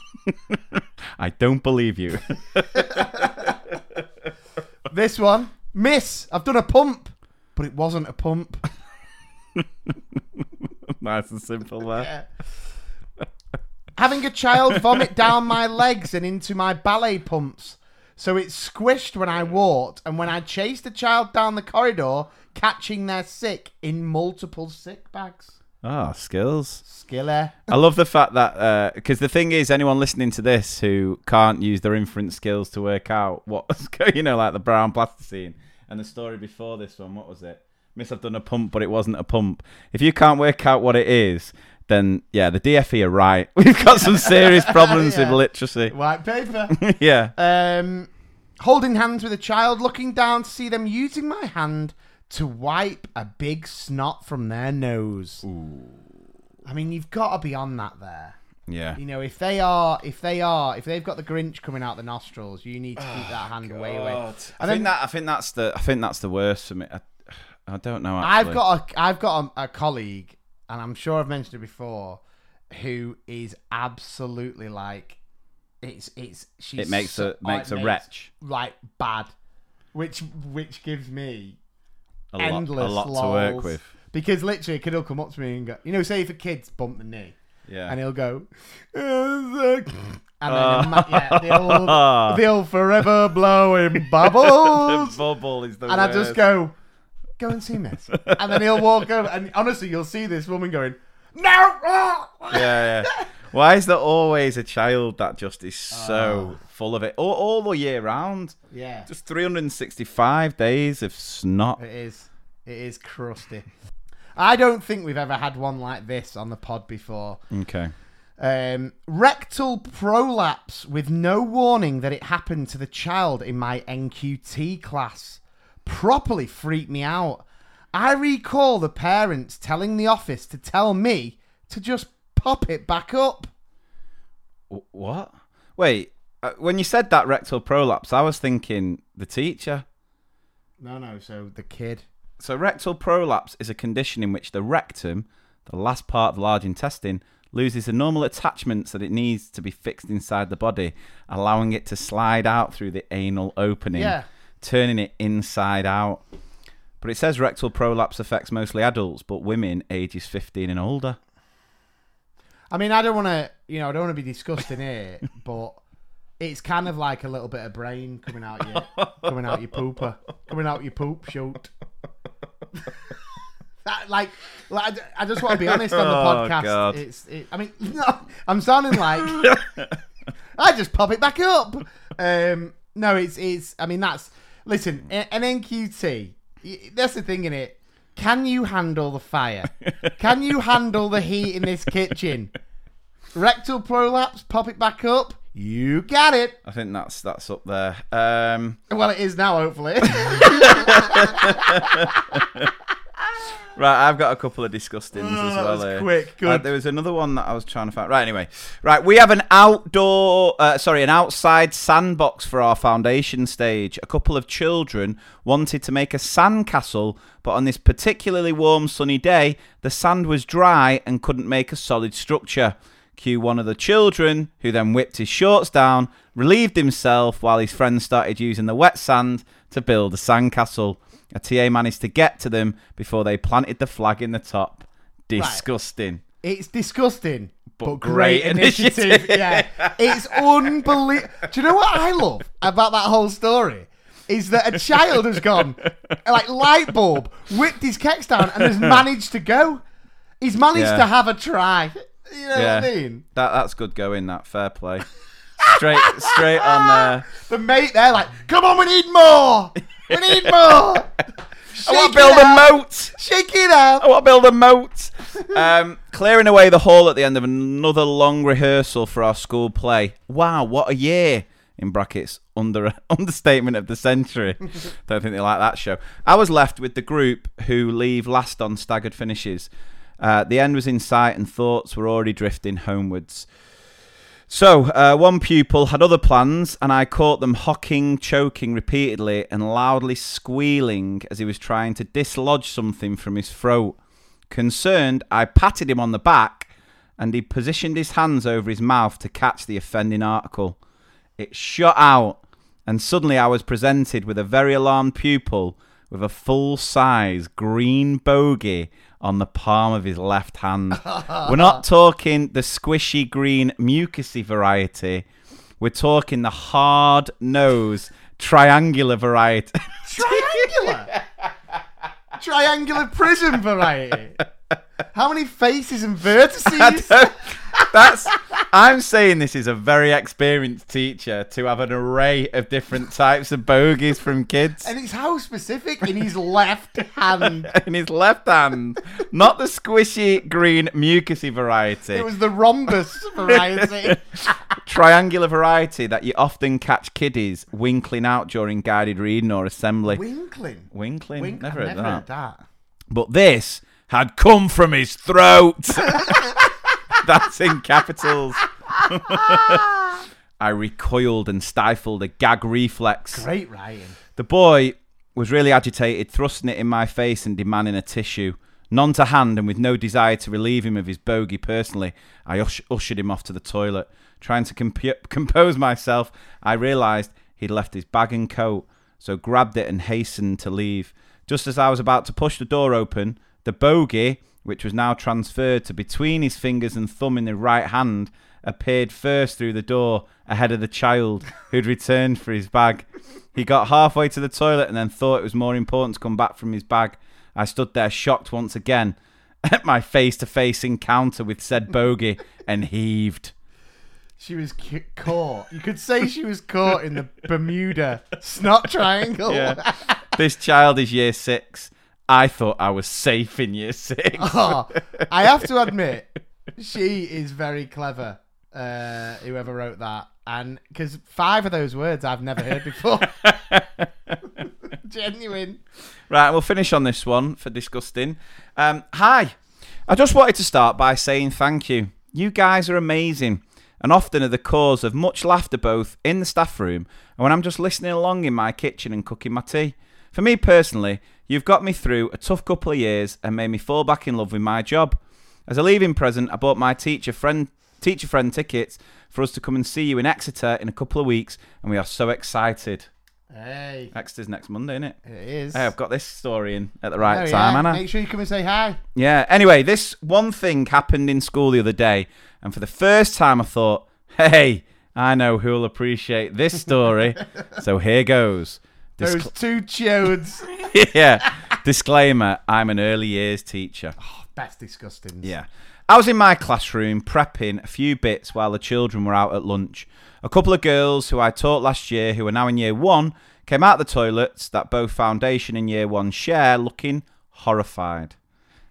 Speaker 1: I don't believe you.
Speaker 2: this one, miss, I've done a pump, but it wasn't a pump.
Speaker 1: nice and simple there.
Speaker 2: Having a child vomit down my legs and into my ballet pumps. So it squished when I walked, and when I chased the child down the corridor, catching their sick in multiple sick bags.
Speaker 1: Ah, skills.
Speaker 2: Skiller.
Speaker 1: I love the fact that because the thing is, anyone listening to this who can't use their inference skills to work out what's go- you know, like the brown plasticine and the story before this one, what was it? Miss, I've done a pump, but it wasn't a pump. If you can't work out what it is, then yeah, the DFE are right. We've got some serious problems
Speaker 2: Yeah.
Speaker 1: with literacy.
Speaker 2: White paper.
Speaker 1: yeah.
Speaker 2: Um, holding hands with a child, looking down to see them using my hand to wipe a big snot from their nose. Ooh. I mean, you've got to be on that there.
Speaker 1: Yeah.
Speaker 2: You know, if they are, if they are, if they've got the Grinch coming out the nostrils, you need to keep that hand way away.
Speaker 1: I
Speaker 2: And
Speaker 1: think
Speaker 2: then-
Speaker 1: that I think that's the I think that's the worst for me. I, I don't know. Actually.
Speaker 2: I've got a, I've got a, a colleague, and I'm sure I've mentioned it before, who is absolutely like, it's it's she's
Speaker 1: It makes
Speaker 2: so-
Speaker 1: a- makes a wretch.
Speaker 2: like bad, which which gives me
Speaker 1: a lot,
Speaker 2: endless
Speaker 1: a lot to work with.
Speaker 2: Because literally, a kid will come up to me and go, you know, say if a kid's bumped the knee,
Speaker 1: Yeah.
Speaker 2: and he'll go, "Uh, Zach," and then the ma- yeah, the old, the old forever blowing
Speaker 1: the
Speaker 2: bubbles,
Speaker 1: bubble is the
Speaker 2: and I just go, go and see Miss, and then he'll walk over, and honestly, you'll see this woman going, no, ah!"
Speaker 1: yeah, yeah. Why is there always a child that just is so
Speaker 2: Ah.
Speaker 1: full of it all, all the year round?
Speaker 2: yeah,
Speaker 1: Just 365 days of snot.
Speaker 2: it is, it is crusty. I don't think we've ever had one like this on the pod before.
Speaker 1: Okay.
Speaker 2: Um, rectal prolapse with no warning that it happened to the child in my NQT class. Properly freaked me out. I recall the parents telling the office to tell me to just pop it back up.
Speaker 1: What? Wait. Uh, when you said that rectal prolapse, I was thinking the teacher.
Speaker 2: No, no, so the kid.
Speaker 1: So rectal prolapse is a condition in which the rectum, the last part of the large intestine, loses the normal attachments that it needs to be fixed inside the body, allowing it to slide out through the anal opening,
Speaker 2: Yeah.
Speaker 1: Turning it inside out. But it says rectal prolapse affects mostly adults, but women ages 15 and older.
Speaker 2: I mean, I don't want to, you know, I don't want to be disgusting here, but it's kind of like a little bit of brain coming out your, coming out your pooper, coming out your poop shoot. That, like, like, I just want to be honest on the
Speaker 1: Oh,
Speaker 2: podcast.
Speaker 1: God.
Speaker 2: It's, it, I mean, no, I'm sounding like I just pop it back up. Um, no, it's it's. I mean, that's listen. An NQT. That's the thing in it. Can you handle the fire? Can you handle the heat in this kitchen? Rectal prolapse. Pop it back up. You got it.
Speaker 1: I think that's that's up there. Um,
Speaker 2: Well, it is now. Hopefully.
Speaker 1: right, I've got a couple of disgustings
Speaker 2: Oh,
Speaker 1: as
Speaker 2: that
Speaker 1: well.
Speaker 2: was quick, good.
Speaker 1: Uh, there was another one that I was trying to find. Right, anyway, right, we have an outdoor, uh, sorry, an outside sandbox for our foundation stage. A couple of children wanted to make a sandcastle, but on this particularly warm, sunny day, the sand was dry and couldn't make a solid structure. Cue one of the children, who then whipped his shorts down, relieved himself while his friends started using the wet sand to build a sandcastle. A TA managed to get to them before they planted the flag in the top. Disgusting.
Speaker 2: It's disgusting, but,
Speaker 1: But
Speaker 2: great,
Speaker 1: great
Speaker 2: initiative.
Speaker 1: initiative.
Speaker 2: yeah, it's unbelievable. Do you know what I love about that whole story? Is that a child has gone like light bulb, whipped his keks down, and has managed to go. He's managed
Speaker 1: Yeah.
Speaker 2: to have a try. You know
Speaker 1: Yeah,
Speaker 2: what I mean?
Speaker 1: that that's good going. That fair play. Straight straight on. Uh,
Speaker 2: The mate there, like, come on, we need more. We need more.
Speaker 1: I want to build a
Speaker 2: out.
Speaker 1: moat.
Speaker 2: Shake it out.
Speaker 1: I want to build a moat. Um, clearing away the hall at the end of another long rehearsal for our school play. Wow, what a year! In brackets, under understatement of the century. Don't think they like that show. I was left with the group who leave last on staggered finishes. Uh, the end was in sight, and thoughts were already drifting homewards. So, uh, one pupil had other plans, and I caught them hocking, choking repeatedly, and loudly squealing as he was trying to dislodge something from his throat. Concerned, I patted him on the back, and he positioned his hands over his mouth to catch the offending article. It shot out, and suddenly I was presented with a very alarmed pupil with a full size green bogey on the palm of his left hand. We're not talking the squishy green mucusy variety. We're talking the hard nose triangular variety.
Speaker 2: Triangular. Triangular prism variety. How many faces and vertices?
Speaker 1: That's. I'm saying this is a very experienced teacher to have an array of different types of bogies from kids.
Speaker 2: And it's how specific in his left hand.
Speaker 1: in his left hand, not the squishy green mucusy variety.
Speaker 2: It was the rhombus variety.
Speaker 1: triangular variety that you often catch kiddies winkling out during guided reading or assembly.
Speaker 2: Winkling.
Speaker 1: winkling,
Speaker 2: Wink-
Speaker 1: never,
Speaker 2: I've
Speaker 1: heard,
Speaker 2: never
Speaker 1: that.
Speaker 2: heard that.
Speaker 1: But this had come from his throat. That's in capitals. I recoiled and stifled a gag reflex.
Speaker 2: Great writing.
Speaker 1: The boy was really agitated, thrusting it in my face and demanding a tissue. None to hand, and with no desire to relieve him of his bogey personally, I ush- ushered him off to the toilet. Trying to comp- compose myself, I realised he'd left his bag and coat, so grabbed it and hastened to leave. Just as I was about to push the door open, the bogey, which was now transferred to between his fingers and thumb in the right hand, appeared first through the door ahead of the child who'd returned for his bag. He got halfway to the toilet and then thought it was more important to come back from his bag. I stood there shocked once again at my face to face encounter with said bogey and heaved.
Speaker 2: She was cu- caught. You could say she was caught in the Bermuda snot triangle.
Speaker 1: Yeah. this child is year six. I thought I was safe in year six.
Speaker 2: Oh, I have to admit, she is very clever. Uh, whoever wrote that, and because five of those words I've never heard before. Genuine.
Speaker 1: Right, we'll finish on this one for disgusting. Um, hi, I just wanted to start by saying thank you. You guys are amazing and often are the cause of much laughter both in the staff room and when I'm just listening along in my kitchen and cooking my tea. For me personally, you've got me through a tough couple of years and made me fall back in love with my job. As a leaving present, I bought my teacher friend teacher friend tickets for us to come and see you in Exeter in a couple of weeks and we are so excited.
Speaker 2: Hey,
Speaker 1: Exeter's next Monday, isn't it?
Speaker 2: it is.
Speaker 1: Hey, I've got this story in at the right
Speaker 2: Oh,
Speaker 1: time,
Speaker 2: yeah.
Speaker 1: Anna.
Speaker 2: Make sure you come and say hi.
Speaker 1: Yeah. Anyway, this one thing happened in school the other day, and for the first time, I thought, "Hey, I know who'll appreciate this story." so here goes.
Speaker 2: Those two chodes.
Speaker 1: yeah. Disclaimer: I'm an early years teacher.
Speaker 2: Oh, that's disgusting.
Speaker 1: Yeah. I was in my classroom prepping a few bits while the children were out at lunch. A couple of girls who I taught last year, who are now in year one, came out the toilets that both foundation and year one share looking horrified.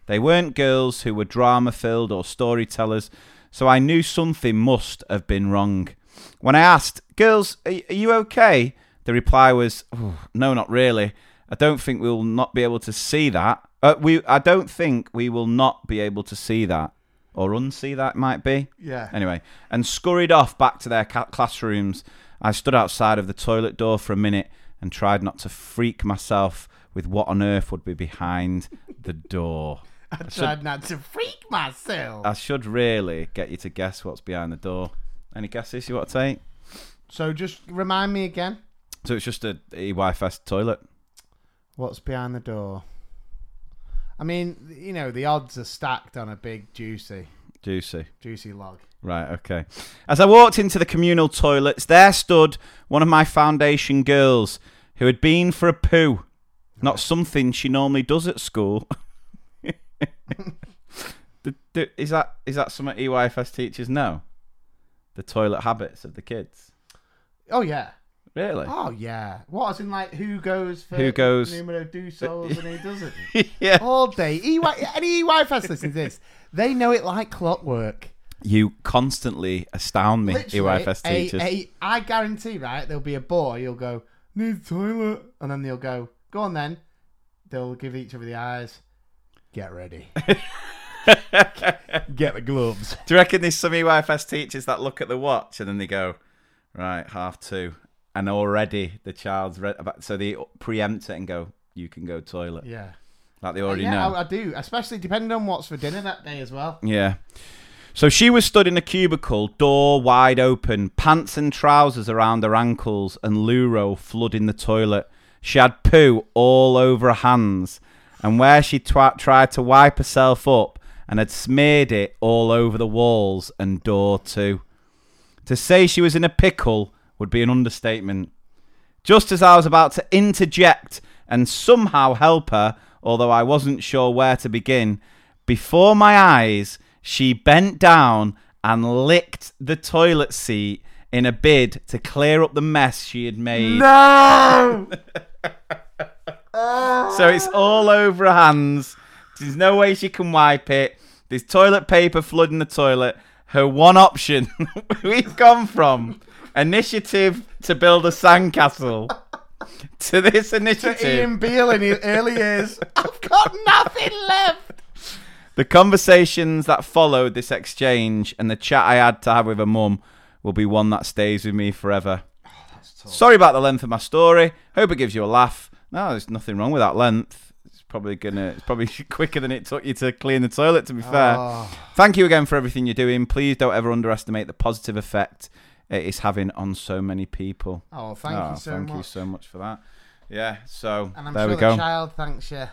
Speaker 1: They weren't girls who were drama filled or storytellers, so I knew something must have been wrong. When I asked, Girls, are, are you okay? The reply was, "Oh, No, not really. I don't think we'll not be able to see that. Uh, we, I don't think we will not be able to see that. Or unsee that might be.
Speaker 2: Yeah.
Speaker 1: Anyway, and scurried off back to their ca- classrooms. I stood outside of the toilet door for a minute and tried not to freak myself with what on earth would be behind the door.
Speaker 2: I tried not to freak myself.
Speaker 1: I should really get you to guess what's behind the door. Any guesses you want to take?
Speaker 2: so just remind me again.
Speaker 1: So it's just a EY toilet.
Speaker 2: What's behind the door? I mean, you know, the odds are stacked on a big juicy,
Speaker 1: Juicy.
Speaker 2: juicy log.
Speaker 1: Right, okay. As I walked into the communal toilets, there stood one of my foundation girls who had been for a poo. Not something she normally does at school. The- the- is that is that something EYFS teachers know? The toilet habits of the kids.
Speaker 2: Oh yeah.
Speaker 1: Really?
Speaker 2: Oh yeah. What as in like who goes for
Speaker 1: Who goes-
Speaker 2: numero do souls and who doesn't?
Speaker 1: yeah.
Speaker 2: All day. EY, any EYFS listen to this. They know it like clockwork.
Speaker 1: You constantly astound me,
Speaker 2: Literally,
Speaker 1: EYFS teachers.
Speaker 2: a- I guarantee, right? There'll be a boy. You'll go need the toilet, and then they'll go go on. Then they'll give each other the eyes. Get ready. Get the gloves.
Speaker 1: Do you reckon there's some EYFS teachers that look at the watch and then they go, right, half two, and already the child's read about, so they preempt it and go, you can go toilet,
Speaker 2: Yeah.
Speaker 1: like they already uh,
Speaker 2: yeah,
Speaker 1: know.
Speaker 2: I, I do, especially depending on what's for dinner that day as well.
Speaker 1: Yeah. So she was stood in a cubicle, door wide open, pants and trousers around her ankles, and Luro flooding the toilet. She had poo all over her hands, and where she twa- tried to wipe herself up and had smeared it all over the walls and door too. To say she was in a pickle would be an understatement. Just as I was about to interject and somehow help her, although I wasn't sure where to begin, before my eyes, she bent down and licked the toilet seat in a bid to clear up the mess she had made.
Speaker 2: No.
Speaker 1: So it's all over her hands. There's no way she can wipe it. There's toilet paper flooding the toilet. Her one option, we've gone from initiative to build a sandcastle to this initiative.
Speaker 2: Ian Beale in his early years. I've got nothing left.
Speaker 1: The conversations that followed this exchange and the chat I had to have with her mum will be one that stays with me forever. Oh, Sorry about the length of my story. Hope it gives you a laugh. No, there's nothing wrong with that length. It's probably gonna. It's probably quicker than it took you to clean the toilet. To be fair.
Speaker 2: Oh.
Speaker 1: Thank you again for everything you're doing. Please don't ever underestimate the positive effect it is having on so many people.
Speaker 2: Oh, thank
Speaker 1: Oh,
Speaker 2: you so
Speaker 1: thank
Speaker 2: much.
Speaker 1: you so much for that. Yeah. So
Speaker 2: And I'm
Speaker 1: there
Speaker 2: sure
Speaker 1: we
Speaker 2: the child thanks you,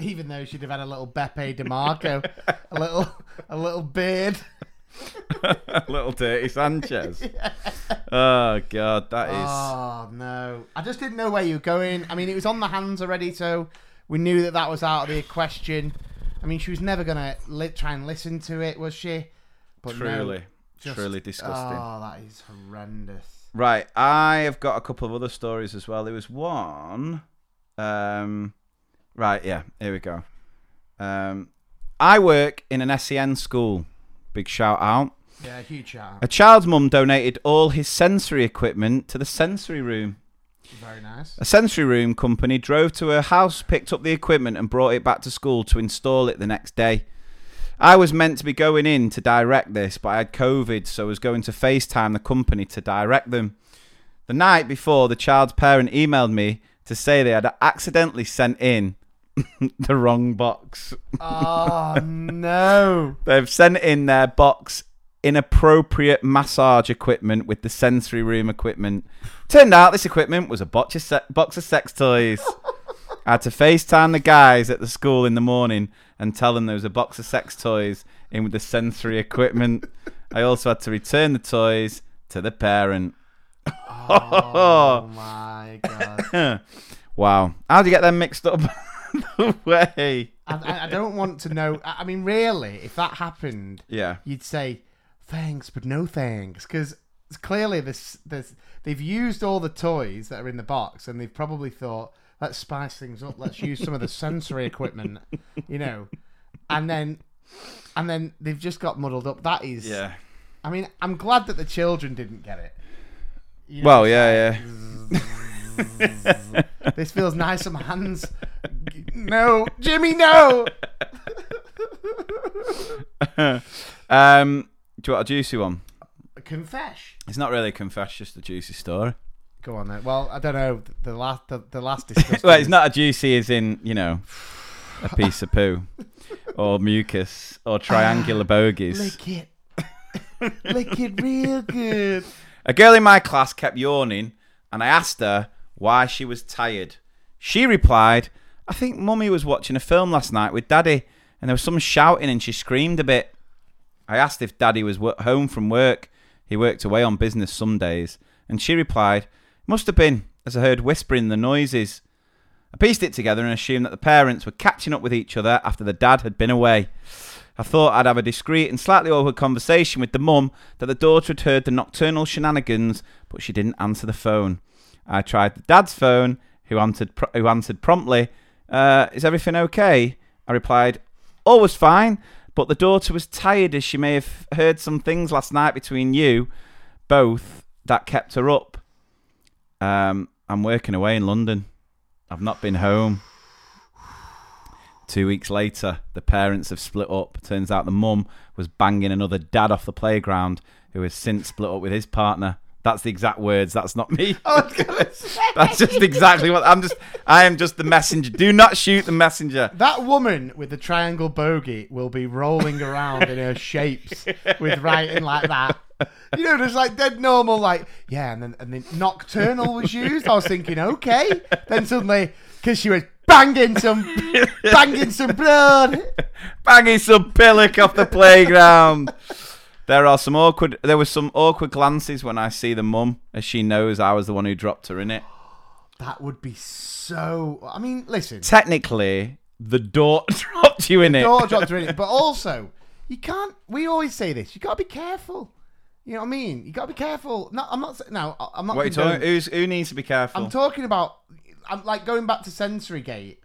Speaker 2: even though she'd have had a little Beppe di Marco, a little, a little beard.
Speaker 1: a Little dirty Sanchez. Oh god, that is.
Speaker 2: Oh no! I just didn't know where you were going. I mean, it was on the hands already, so we knew that that was out of the question. I mean, she was never gonna li- try and listen to it, was she? But no,
Speaker 1: Truly,
Speaker 2: just-
Speaker 1: truly disgusting.
Speaker 2: Oh, that is horrendous.
Speaker 1: Right, I have got a couple of other stories as well. There was one. Um, right, yeah, here we go. Um, I work in an SEN school. Big shout out.
Speaker 2: Yeah, huge shout.
Speaker 1: A child's mum donated all his sensory equipment to the sensory room.
Speaker 2: Very nice.
Speaker 1: A sensory room company drove to her house, picked up the equipment, and brought it back to school to install it the next day. I was meant to be going in to direct this, but I had COVID, so I was going to FaceTime the company to direct them. The night before, the child's parent emailed me to say they had accidentally sent in the wrong box.
Speaker 2: Oh no!
Speaker 1: They've sent in their box inappropriate massage equipment with the sensory room equipment. Turned out this equipment was a box of, se- box of sex toys. I had to FaceTime the guys at the school in the morning and tell them there was a box of sex toys in with the sensory equipment. I also had to return the toys to the parent.
Speaker 2: Oh my god!
Speaker 1: wow. How'd you get them mixed up? the way.
Speaker 2: I, I, don't want to know. I, I mean, really, if that happened,
Speaker 1: Yeah.
Speaker 2: you'd say thanks, but no thanks, because clearly this this they've used all the toys that are in the box, and they've probably thought, let's spice things up. Let's use some of the sensory equipment, you know, and then and then they've just got muddled up. That is,
Speaker 1: Yeah.
Speaker 2: I mean, I'm glad that the children didn't get it. You know,
Speaker 1: Well, yeah,
Speaker 2: like, This feels nice on my hands. No, Jimmy, no.
Speaker 1: um, do you want a juicy one?
Speaker 2: Confess.
Speaker 1: It's not really a confess, just a juicy story.
Speaker 2: Go on then. Well, I don't know. The last, the, the last discussion.
Speaker 1: Well, it's not a juicy as in, you know, a piece of poo or mucus or triangular bogies.
Speaker 2: Lick it. Lick it real good.
Speaker 1: A girl in my class kept yawning, and I asked her why she was tired. She replied, I think mummy was watching a film last night with daddy, and there was some shouting, and she screamed a bit. I asked if daddy was home from work. He worked away on business some days, and she replied, Must have been, as I heard whispering the noises. I pieced it together and assumed that the parents were catching up with each other after the dad had been away. I thought I'd have a discreet and slightly awkward conversation with the mum that the daughter had heard the nocturnal shenanigans, but she didn't answer the phone. I tried the dad's phone, who answered who answered promptly. Uh, is everything okay? I replied, all was fine, but the daughter was tired as she may have heard some things last night between you both that kept her up. Um, I'm working away in London. I've not been home. Two weeks later, the parents have split up. Turns out the mum was banging another dad off the playground who has since split up with his partner. That's the exact words. That's not me.
Speaker 2: I was gonna say
Speaker 1: That's just exactly what I'm just. I am just the messenger. Do not shoot the messenger.
Speaker 2: that woman with the triangle bogey will be rolling around in her shapes with writing like that. You know, just like dead normal, like yeah, and then and then nocturnal was used. I was thinking, okay. Then suddenly, because she was banging some, banging some blood.
Speaker 1: Banging some pillock off the playground. There are some awkward. There was some awkward glances when I see the mum, as she knows I was the one who dropped her in it.
Speaker 2: That would be so. I mean, listen,
Speaker 1: Technically, the daughter dropped you in it.
Speaker 2: door dropped her in it, but also you can't. We always say this. You got to be careful. You know what I mean? You got to be careful. No, I'm not. No, I'm not.
Speaker 1: What are you talking? Who's, who needs to be careful?
Speaker 2: I'm talking about. I'm like going back to Sensory Gate.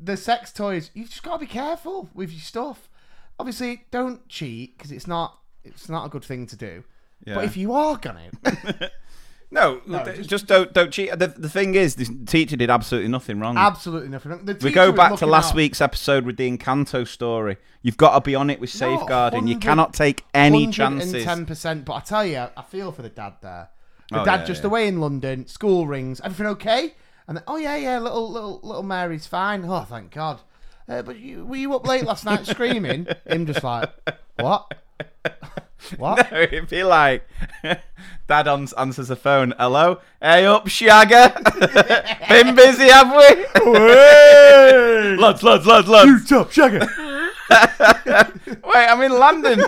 Speaker 2: The sex toys. You've just got to be careful with your stuff. Obviously, don't cheat because it's not. It's not a good thing to do.
Speaker 1: Yeah.
Speaker 2: But if you are gonna,
Speaker 1: no, th- just, don't don't cheat. The, the thing is, the teacher did absolutely nothing wrong.
Speaker 2: absolutely nothing. The
Speaker 1: we go back to last
Speaker 2: out-
Speaker 1: week's episode with the Encanto story. You've got to be on it with
Speaker 2: No,
Speaker 1: safeguarding. you cannot take any chances.
Speaker 2: Ten percent. But I tell you, I feel for the dad there. The
Speaker 1: Oh,
Speaker 2: dad
Speaker 1: yeah,
Speaker 2: just
Speaker 1: yeah.
Speaker 2: away in London. School rings. Everything okay? And then, oh yeah, yeah. Little little little Mary's fine. Oh, thank God. Uh, but you, were you up late last night screaming? Him just like, what? What?
Speaker 1: No, it'd be like Dad ans- answers the phone. Hello, hey up, Shagger. Been busy, have we? lads, lads, lads, lads.
Speaker 2: You top sugar.
Speaker 1: Wait, I'm in London.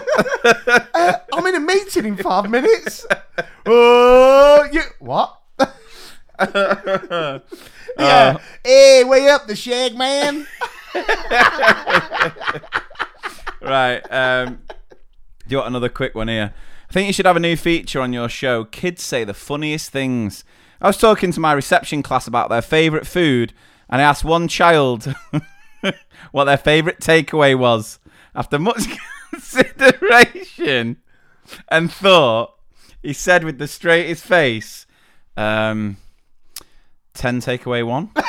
Speaker 2: Uh, I'm in a meeting in five minutes. Oh, you what? yeah. Uh. hey, way up the shag man.
Speaker 1: right. Um, do you want another quick one here? I think you should have a new feature on your show. Kids say the funniest things. I was talking to my reception class about their favourite food, and I asked one child what their favourite takeaway was. After much consideration and thought, he said with the straightest face, um, 10 takeaway one.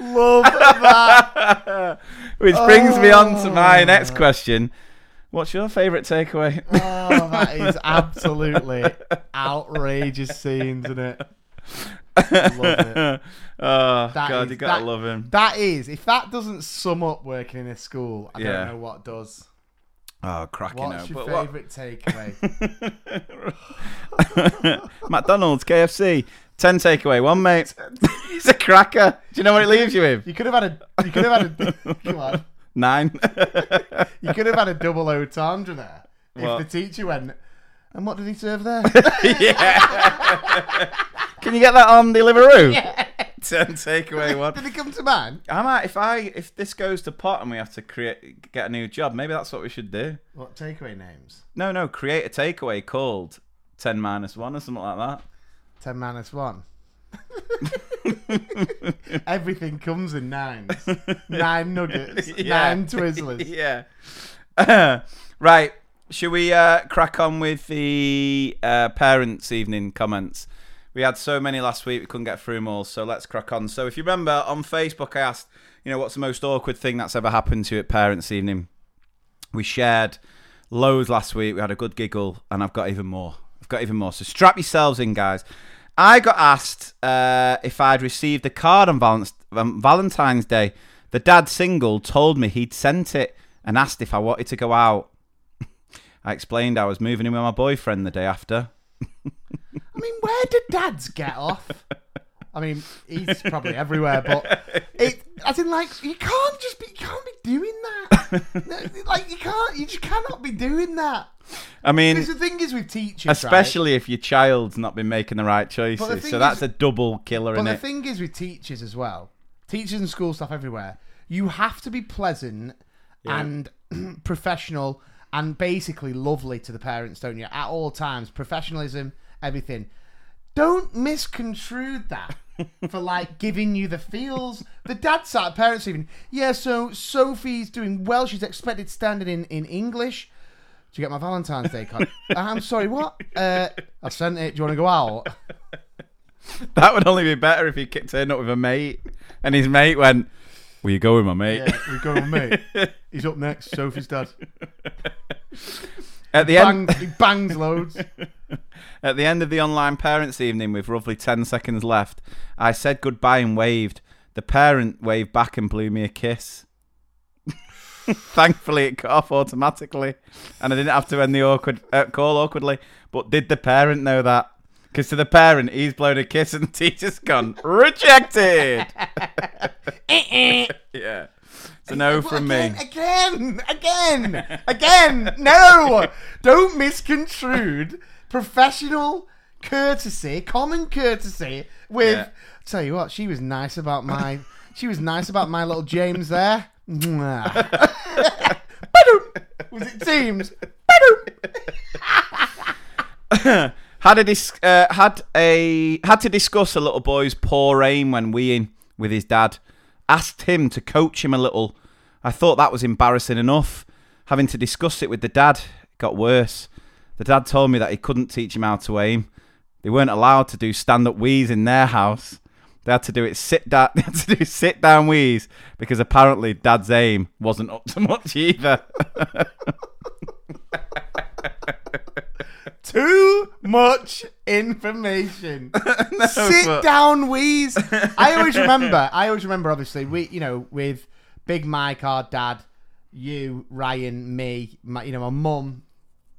Speaker 2: Love that.
Speaker 1: Which brings me on to my oh. next question. What's your favourite takeaway?
Speaker 2: Oh, that is absolutely outrageous scenes, isn't it? Love it.
Speaker 1: oh,
Speaker 2: That
Speaker 1: God,
Speaker 2: is-
Speaker 1: you gotta
Speaker 2: that-
Speaker 1: love him.
Speaker 2: That is, if that doesn't sum up working in a school, I
Speaker 1: Yeah.
Speaker 2: don't know what does.
Speaker 1: Oh, cracking
Speaker 2: What's
Speaker 1: out.
Speaker 2: your
Speaker 1: But
Speaker 2: favourite takeaway?
Speaker 1: McDonald's, KFC, 10 takeaway, one, mate. it's a cracker. Do you know what it leaves you with?
Speaker 2: You could have had a. You could have had a. Come on.
Speaker 1: Nine.
Speaker 2: You could have had a double entendre there. If the teacher went, And what did he serve there?
Speaker 1: yeah. Can you get that on the Deliveroo? Yeah. Turn takeaway one.
Speaker 2: did it come to man?
Speaker 1: I might if I if this goes to pot and we have to create get a new job, maybe that's what we should do.
Speaker 2: What takeaway names?
Speaker 1: No, no, create a takeaway called ten minus one or something like that.
Speaker 2: Ten minus one. Everything comes in nines. Nine nuggets.
Speaker 1: Yeah.
Speaker 2: Nine Twizzlers.
Speaker 1: yeah. right. Should we uh, crack on with the uh, parents' evening comments? We had so many last week, we couldn't get through them all, so let's crack on. So, if you remember on Facebook, I asked, you know, what's the most awkward thing that's ever happened to you at parents' evening? We shared loads last week. We had a good giggle, and I've got even more. I've got even more. So, strap yourselves in, guys. I got asked uh, if I'd received a card on um, Valentine's Day. The dad single told me he'd sent it and asked if I wanted to go out. I explained I was moving in with my boyfriend the day after.
Speaker 2: I mean, where did dads get off? I mean, he's probably everywhere, but it, as in, like, you can't just be, you can't be doing that. like, you can't, you just cannot be doing that.
Speaker 1: I mean,
Speaker 2: Because the thing is with teachers, right?
Speaker 1: especially if your child's not been making the right choices.
Speaker 2: The
Speaker 1: So that's
Speaker 2: is-
Speaker 1: a double killer,
Speaker 2: But the
Speaker 1: it?
Speaker 2: thing is with teachers as well, teachers and school staff everywhere, you have to be pleasant and professional and basically lovely to the parents, don't you? At all times, professionalism, everything. Don't misconstrue that for like giving you the feels. The dad sat at parents even. Yeah, so Sophie's doing well. She's expected standard in in English. Do you get my Valentine's Day card? I'm sorry, what? Uh, I sent it. Do you want to go out?
Speaker 1: That would only be better if he turned up with a mate and his mate went, Will you go with my mate?
Speaker 2: Yeah, we've got on mate. He's up next. Sophie's dad.
Speaker 1: At the end,
Speaker 2: Bang, he bangs loads.
Speaker 1: At the end of the online parents' evening, with roughly 10 seconds left, I said goodbye and waved. The parent waved back and blew me a kiss. Thankfully, it cut off automatically, and I didn't have to end the awkward uh, call awkwardly. But did the parent know that? Because to the parent, he's blown a kiss, and the teacher's gone rejected. yeah, it's a no from me.
Speaker 2: Again, again, again, again. No, don't misconstrued professional courtesy, common courtesy. With
Speaker 1: Yeah.
Speaker 2: tell you what, she was nice about my. She was nice about my little James there. Was it Teams?
Speaker 1: Had a dis- uh, had a had to discuss a little boy's poor aim when weeing with his dad. Asked him to coach him a little. I thought that was embarrassing enough. Having to discuss it with the dad got worse. The dad told me that he couldn't teach him how to aim. They weren't allowed to do stand-up wheeze in their house. They had to do it sit down. They had to do sit down wheeze because apparently dad's aim wasn't up to much either.
Speaker 2: Too much information. Sit
Speaker 1: but-
Speaker 2: down, wheeze. I always remember. I always remember. Obviously, we, you know, with Big Mike, our dad, you, Ryan, me, my, you know, my mum,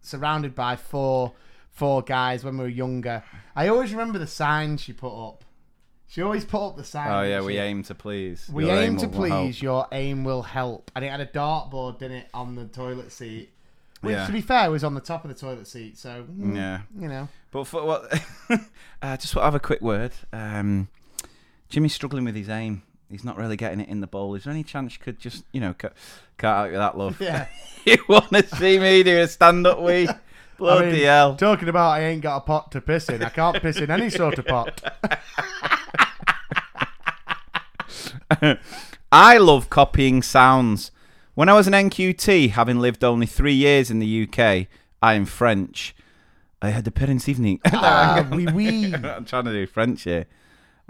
Speaker 2: surrounded by four, four guys when we were younger. I always remember the sign she put up. She always put up the sign.
Speaker 1: oh yeah, we
Speaker 2: she?
Speaker 1: aim to please.
Speaker 2: We aim
Speaker 1: aim
Speaker 2: to
Speaker 1: help.
Speaker 2: please. Your aim will help, and it had a dartboard, didn't it, on the toilet seat. Which,
Speaker 1: Yeah.
Speaker 2: to be fair, was on the top of the toilet seat. So mm,
Speaker 1: Yeah.
Speaker 2: you know.
Speaker 1: But for what? uh, just want to have a quick word. Um, Jimmy's struggling with his aim. He's not really getting it in the bowl. Is there any chance you could just, you know, cut, cut out that love?
Speaker 2: Yeah.
Speaker 1: you want to see me do a stand-up wee? Bloody
Speaker 2: I mean,
Speaker 1: hell!
Speaker 2: Talking about I ain't got a pot to piss in. I can't piss in any sort of pot.
Speaker 1: I love copying sounds. When I was an NQT, having lived only three years in the UK, I am French. I had the parents' evening.
Speaker 2: Ah, oui, oui.
Speaker 1: I'm trying to do French here.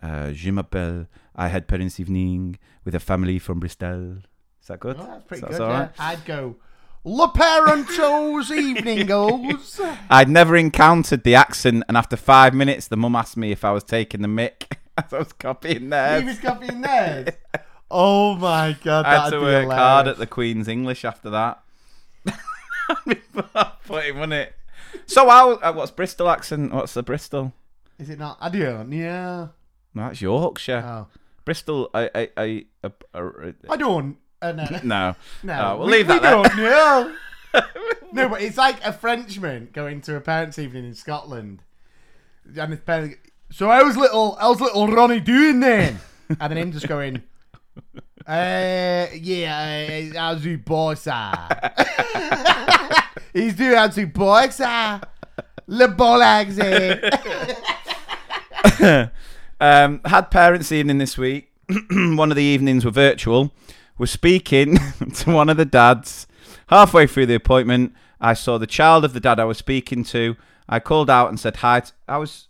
Speaker 1: Uh, je m'appelle. I had parents' evening with a family from Bristol. Is that good?
Speaker 2: Oh, that's pretty
Speaker 1: That's
Speaker 2: good. Yeah.
Speaker 1: right?
Speaker 2: I'd go. Le Parentos evening goes.
Speaker 1: I'd never encountered the accent, and after five minutes, the mum asked me if I was taking the mic. as I was copying
Speaker 2: He was copying theirs. Oh my god,
Speaker 1: I had to work
Speaker 2: hilarious.
Speaker 1: hard at the Queen's English after that. Put him on it. So, how, uh, what's Bristol accent? What's the Bristol?
Speaker 2: Is it not? I don't. Yeah.
Speaker 1: No, that's Yorkshire.
Speaker 2: Oh.
Speaker 1: Bristol, I, I, I, I, I
Speaker 2: I don't. Uh, no.
Speaker 1: no,
Speaker 2: No.
Speaker 1: we'll
Speaker 2: we,
Speaker 1: leave that
Speaker 2: we
Speaker 1: there.
Speaker 2: don't know. No, but it's like a Frenchman going to a parents' evening in Scotland, and his parents. So how's little, how's little Ronnie doing then? And then him just going, uh, yeah, uh, how's your boy, sir? He's doing how's your boy, sir? Le bon accent.
Speaker 1: Um, had parents' evening this week. one of the evenings were virtual. Was speaking to one of the dads. Halfway through the appointment, I saw the child of the dad I was speaking to. I called out and said hi. t- I was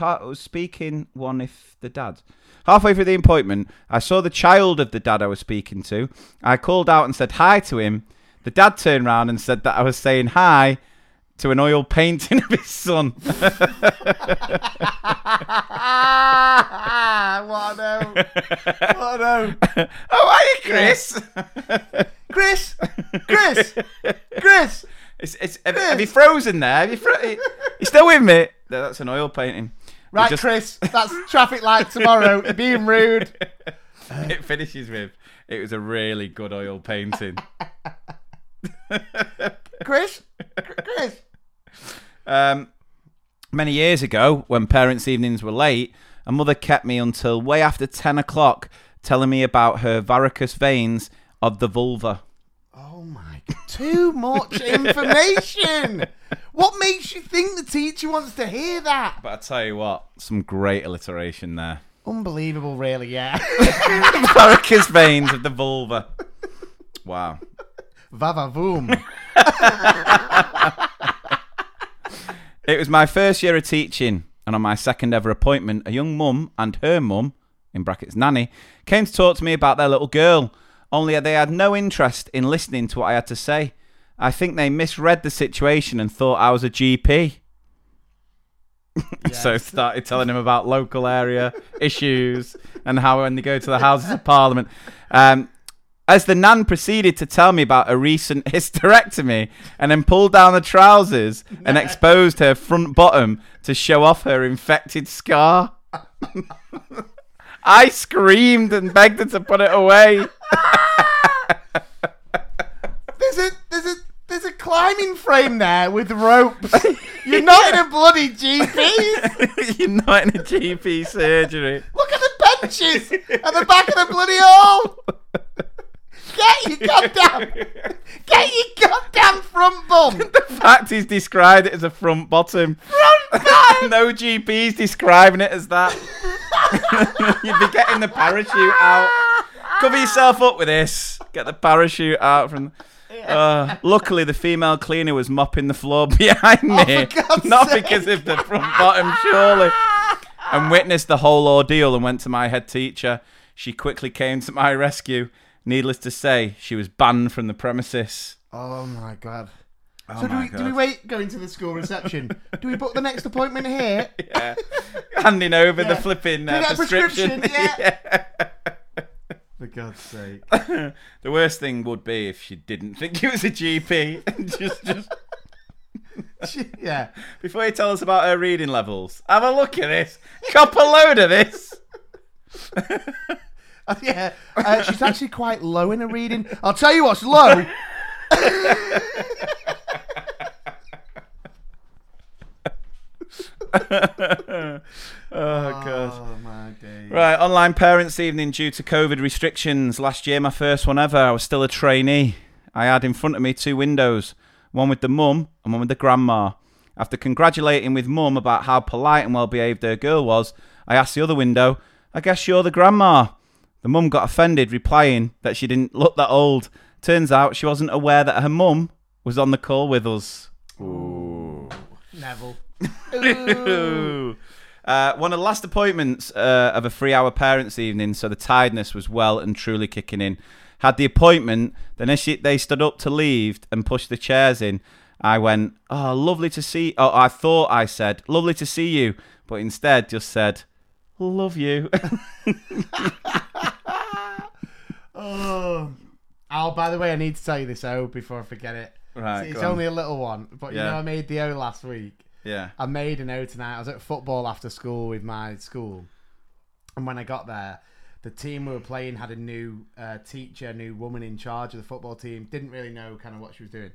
Speaker 1: I was speaking one if the dad. Halfway through the appointment, I saw the child of the dad I was speaking to. I called out and said hi to him. The dad turned round and said that I was saying hi to an oil painting of his son.
Speaker 2: what no? What no?
Speaker 1: oh, are you, Chris?
Speaker 2: Chris, Chris, Chris.
Speaker 1: It's, it's, have, have you frozen there? Have you fro- you still with me? No, that's an oil painting.
Speaker 2: Right,
Speaker 1: just-
Speaker 2: Chris. That's traffic light tomorrow. You're being rude.
Speaker 1: It finishes with, it was a really good oil painting.
Speaker 2: Chris, Chris.
Speaker 1: Um, many years ago, when parents' evenings were late, a mother kept me until way after 10 o'clock telling me about her varicose veins of the vulva.
Speaker 2: Oh my! Too much information. What makes you think the teacher wants to hear that?
Speaker 1: But I tell you what, some great alliteration there.
Speaker 2: Unbelievable, really. Yeah.
Speaker 1: varicose veins of the vulva. Wow.
Speaker 2: Vava voom.
Speaker 1: It was my first year of teaching, and on my second ever appointment, a young mum and her mum, in brackets nanny, came to talk to me about their little girl. Only they had no interest in listening to what I had to say. I think they misread the situation and thought I was a GP. so started telling him about local area issues and how when they go to the Houses of Parliament. Um, as the nan proceeded to tell me about a recent hysterectomy and then pulled down the trousers and exposed her front bottom to show off her infected scar. I screamed and begged her to put it away.
Speaker 2: There's a there's a there's a climbing frame there with ropes. You're not in a bloody GP.
Speaker 1: You're not in a GP surgery.
Speaker 2: Look at the benches at the back of the bloody hole. Get your goddamn get your goddamn front bum.
Speaker 1: The fact he's described it as a front bottom.
Speaker 2: Front bum.
Speaker 1: no GP's describing it as that. You'd be getting the parachute out. Cover yourself up with this. Get the parachute out from. Uh, luckily, the female cleaner was mopping the floor behind me,
Speaker 2: Oh, for God's
Speaker 1: not
Speaker 2: sake.
Speaker 1: because of the front bottom, surely. And witnessed the whole ordeal and went to my head teacher. She quickly came to my rescue. Needless to say, she was banned from the premises.
Speaker 2: Oh my god.
Speaker 1: Oh
Speaker 2: so do we do we wait going to the school reception? do we book the next appointment here?
Speaker 1: Yeah. Handing over the flipping uh,
Speaker 2: we get a
Speaker 1: prescription.
Speaker 2: prescription? For God's sake.
Speaker 1: The worst thing would be if she didn't think it was a GP. and just, just
Speaker 2: yeah.
Speaker 1: before you tell us about her reading levels, have a look at this. Cop a load of this.
Speaker 2: Yeah. Uh, she's actually quite low in her reading. I'll tell you what's low.
Speaker 1: Oh god.
Speaker 2: Oh my days.
Speaker 1: Right, online parents' evening due to COVID restrictions. Last year, my first one ever. I was still a trainee. I had in front of me two windows, one with the mum and one with the grandma. After congratulating with mum about how polite and well behaved her girl was, I asked the other window, I guess you're the grandma. The mum got offended, replying that she didn't look that old. Turns out she wasn't aware that her mum was on the call with us.
Speaker 2: Neville.
Speaker 1: Ooh. Uh, one of the last appointments uh, of a three-hour parents' evening, so the tiredness was well and truly kicking in. Had the appointment, then as she, they stood up to leave and pushed the chairs in, I went, "Oh, lovely to see." Oh, I thought I said, "Lovely to see you," but instead just said, "Love you."
Speaker 2: Oh. Oh, by the way, I need to tell you this O before I forget it.
Speaker 1: Right,
Speaker 2: It's,
Speaker 1: on.
Speaker 2: only a little one, but you know I made the O last week.
Speaker 1: yeah.
Speaker 2: I made an O tonight. I was at football after school with my school, and when I got there, the team we were playing had a new uh, teacher, new woman in charge of the football team. Didn't really know kind of what she was doing,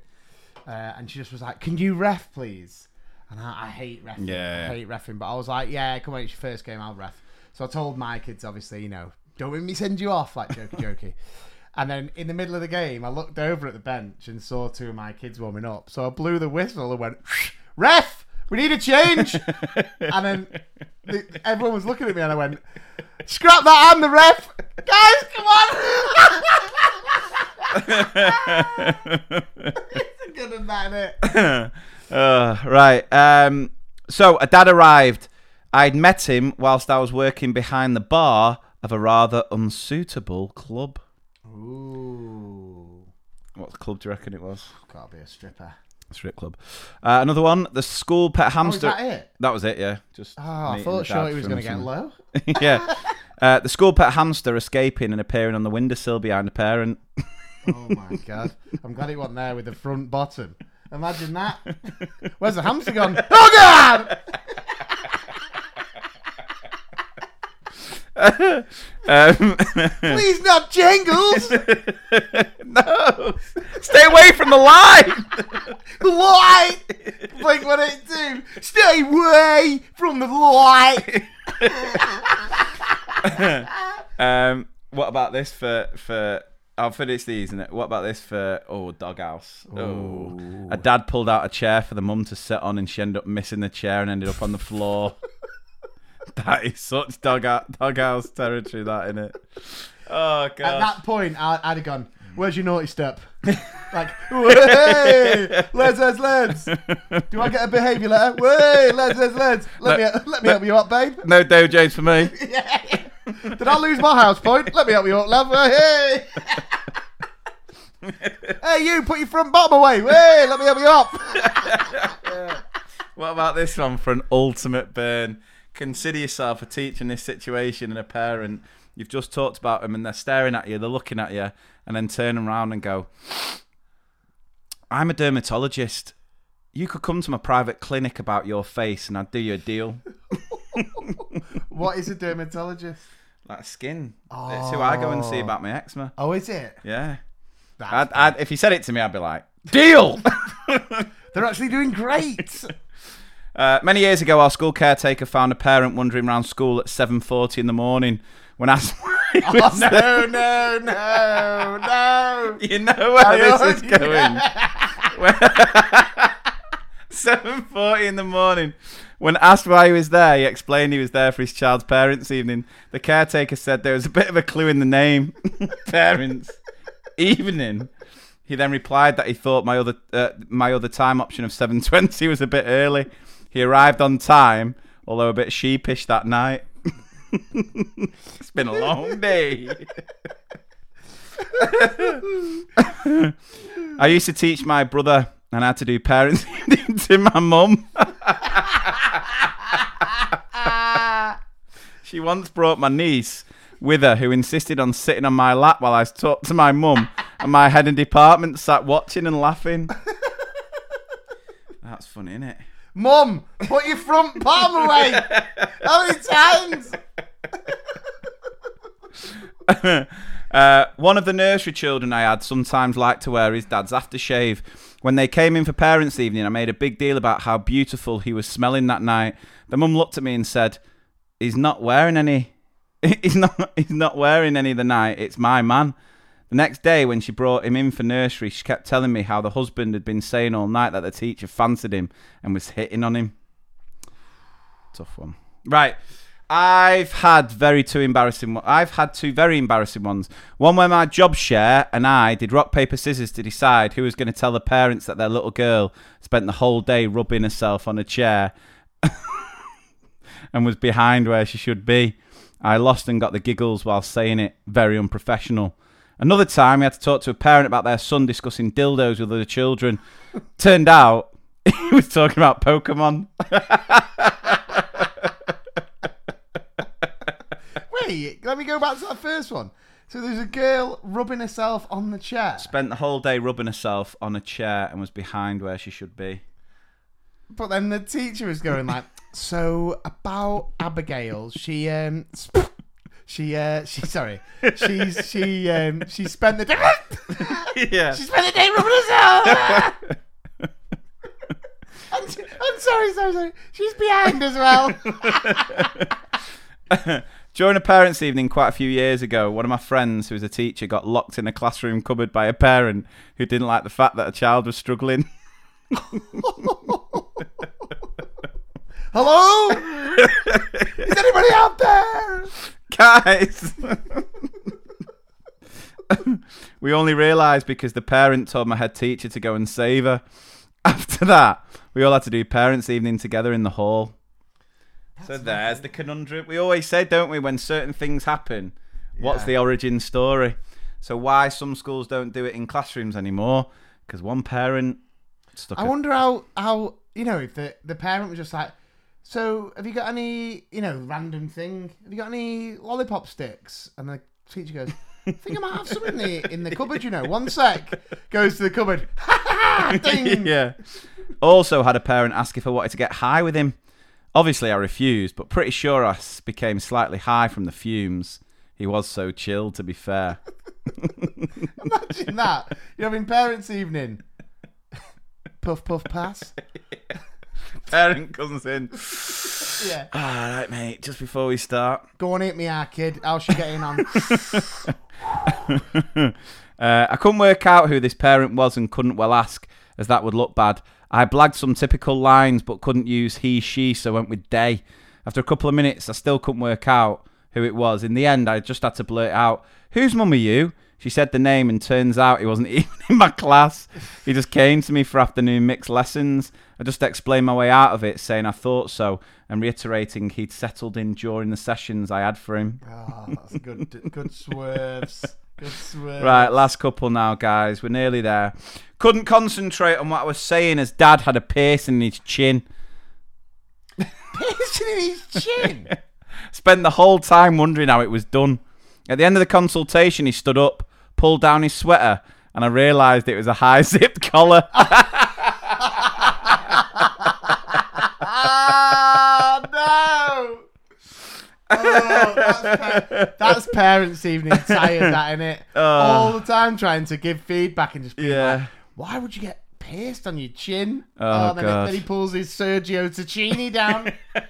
Speaker 2: uh, and she just was like, "Can you ref, please?" And I, I hate refing.
Speaker 1: Yeah.
Speaker 2: I hate refing, but I was like, "Yeah, come on, it's your first game, I'll ref." So I told my kids, obviously, you know, don't make me send you off, like jokey jokey. And then in the middle of the game, I looked over at the bench and saw two of my kids warming up. So I blew the whistle and went, "Ref, we need a change." and then the, everyone was looking at me, and I went, "Scrap that! I'm the ref, guys. Come on." it's good innit?
Speaker 1: Uh, right. Um, so a dad arrived. I'd met him whilst I was working behind the bar of a rather unsuitable club.
Speaker 2: Ooh,
Speaker 1: What club do you reckon it was?
Speaker 2: gotta be a stripper.
Speaker 1: Strip club. Uh, another one. The school pet
Speaker 2: Oh, is
Speaker 1: hamster.
Speaker 2: that it?
Speaker 1: That was it. Yeah. Just.
Speaker 2: Oh, I thought sure he was going to get low.
Speaker 1: yeah. Uh, the school pet hamster escaping and appearing on the windowsill behind a parent.
Speaker 2: Oh my god! I'm glad it wasn't there with the front bottom. Imagine that. Where's the hamster gone? Oh god!
Speaker 1: Um,
Speaker 2: Please not jingles.
Speaker 1: no, stay away from the light.
Speaker 2: The light. Blink one eight two. Stay away from the light.
Speaker 1: Um, what about this for for? I'll finish these. And what about this for? Oh, doghouse. Oh, a dad pulled out a chair for the mum to sit on, and she ended up missing the chair and ended up on the floor. that is such dog doghouse territory. That in it. Oh god.
Speaker 2: At that point, I, I'd have gone. Where's your naughty step? like, hey, lads, lads, lads. Do I get a behaviour letter? Way, lads, lads, lads. Let me let me help you up, babe.
Speaker 1: no Dave James for me.
Speaker 2: Did I lose my house point? Let me help you up, love. Hey. hey, you, put your front bottom away. Hey, let me help you up.
Speaker 1: What about this one for an ultimate burn? Consider yourself a teacher in this situation and a parent. You've just talked about them and they're staring at you, they're looking at you, and then turn around and go, I'm a dermatologist. You could come to my private clinic about your face and I'd do you a deal.
Speaker 2: What is a dermatologist?
Speaker 1: Like skin. It's who I go and see about my oh. eczema.
Speaker 2: Oh, is it?
Speaker 1: Yeah. I'd, I'd, if he said it to me, I'd be like, deal!
Speaker 2: They're actually doing great.
Speaker 1: Uh, many years ago, our school caretaker found a parent wandering around school at 7.40 in the morning when asked
Speaker 2: oh, no, no, no, no.
Speaker 1: You know where
Speaker 2: I
Speaker 1: this is going. Seven forty in the morning. When asked why he was there, he explained he was there for his child's parents' evening. The caretaker said there was a bit of a clue in the name, parents' evening. He then replied that he thought my other uh, my other time option of seven twenty was a bit early. He arrived on time, although a bit sheepish that night. it's been a long day. I used to teach my brother, and I had to do parents' evening to my mum. she once brought my niece with her, who insisted on sitting on my lap while I talked to my mum, and my head of department sat watching and laughing. That's funny, isn't it?
Speaker 2: Mum, put your front palm away. How many times?
Speaker 1: uh, one of the nursery children I had sometimes liked to wear his dad's aftershave. When they came in for parents' evening, I made a big deal about how beautiful he was smelling that night. The mum looked at me and said, "He's not wearing any. He's not. He's not wearing any the night. It's my man." The next day, when she brought him in for nursery, she kept telling me how the husband had been saying all night that the teacher fancied him and was hitting on him. Tough one. Right. I've had very two embarrassing. I've had two very embarrassing ones. One where my job share and I did rock paper scissors to decide who was going to tell the parents that their little girl spent the whole day rubbing herself on a chair and was behind where she should be. I lost and got the giggles while saying it. Very unprofessional. Another time, we had to talk to a parent about their son discussing dildos with other children. Turned out he was talking about Pokemon.
Speaker 2: Wait, let me go back to that first one. So there's a girl rubbing herself on the chair.
Speaker 1: Spent the whole day rubbing herself on a chair and was behind where she should be.
Speaker 2: But then the teacher was going like, "So about Abigail, she um, sp- she uh, she sorry, she's she um, she spent the day
Speaker 1: yeah.
Speaker 2: she spent the day rubbing herself." I'm sorry, sorry, sorry. She's behind as well.
Speaker 1: During a parents' evening quite a few years ago, one of my friends who was a teacher got locked in a classroom cupboard by a parent who didn't like the fact that a child was struggling.
Speaker 2: Hello? Is anybody out there?
Speaker 1: Guys! we only realised because the parent told my head teacher to go and save her. After that, we all had to do parents' evening together in the hall. so there's the conundrum. We always say, don't we, when certain things happen, what's
Speaker 2: Yeah.
Speaker 1: the origin story? So why some schools don't do it in classrooms anymore? Because one parent stuck.
Speaker 2: I
Speaker 1: a-
Speaker 2: wonder how, how you know, if the, the parent was just like, so have you got any, you know, random thing? Have you got any lollipop sticks? And the teacher goes, I think I might have some in the, in the cupboard, you know. One sec. Goes to the cupboard. Ding.
Speaker 1: yeah. Also had a parent ask if I wanted to get high with him. Obviously, I refused, but pretty sure I became slightly high from the fumes. He was so chill, to be fair.
Speaker 2: Imagine that. You're having parents' evening. Puff, puff, pass.
Speaker 1: Parent comes in.
Speaker 2: Yeah.
Speaker 1: All right, mate. Just before we start,
Speaker 2: Go on, hit me, our kid. How's she getting on?
Speaker 1: uh, I couldn't work out who this parent was and couldn't well ask, as that would look bad. I blagged some typical lines, but couldn't use he, she, so went with they. After a couple of minutes, I still couldn't work out who it was. In the end, I just had to blurt out, "Whose mum are you?" She said the name, and turns out he wasn't even in my class. He just came to me for afternoon mixed lessons. I just explained my way out of it, saying I thought so, and reiterating he'd settled in during the sessions I had for him.
Speaker 2: Oh, that's good. Good swerves. Good swerves.
Speaker 1: Right, last couple now, guys. We're nearly there. Couldn't concentrate on what I was saying as Dad had a piercing in his chin.
Speaker 2: Piercing in his chin.
Speaker 1: Spent the whole time wondering how it was done. At the end of the consultation, he stood up, pulled down his sweater, and I realised it was a high zip collar.
Speaker 2: Ah, no. Oh, that's, that's parents' evening tired, that innit? All the time trying to give feedback and just being
Speaker 1: Yeah.
Speaker 2: like, why would you get pierced on your chin?
Speaker 1: Oh,
Speaker 2: then,
Speaker 1: God.
Speaker 2: then he pulls his Sergio Tacchini down.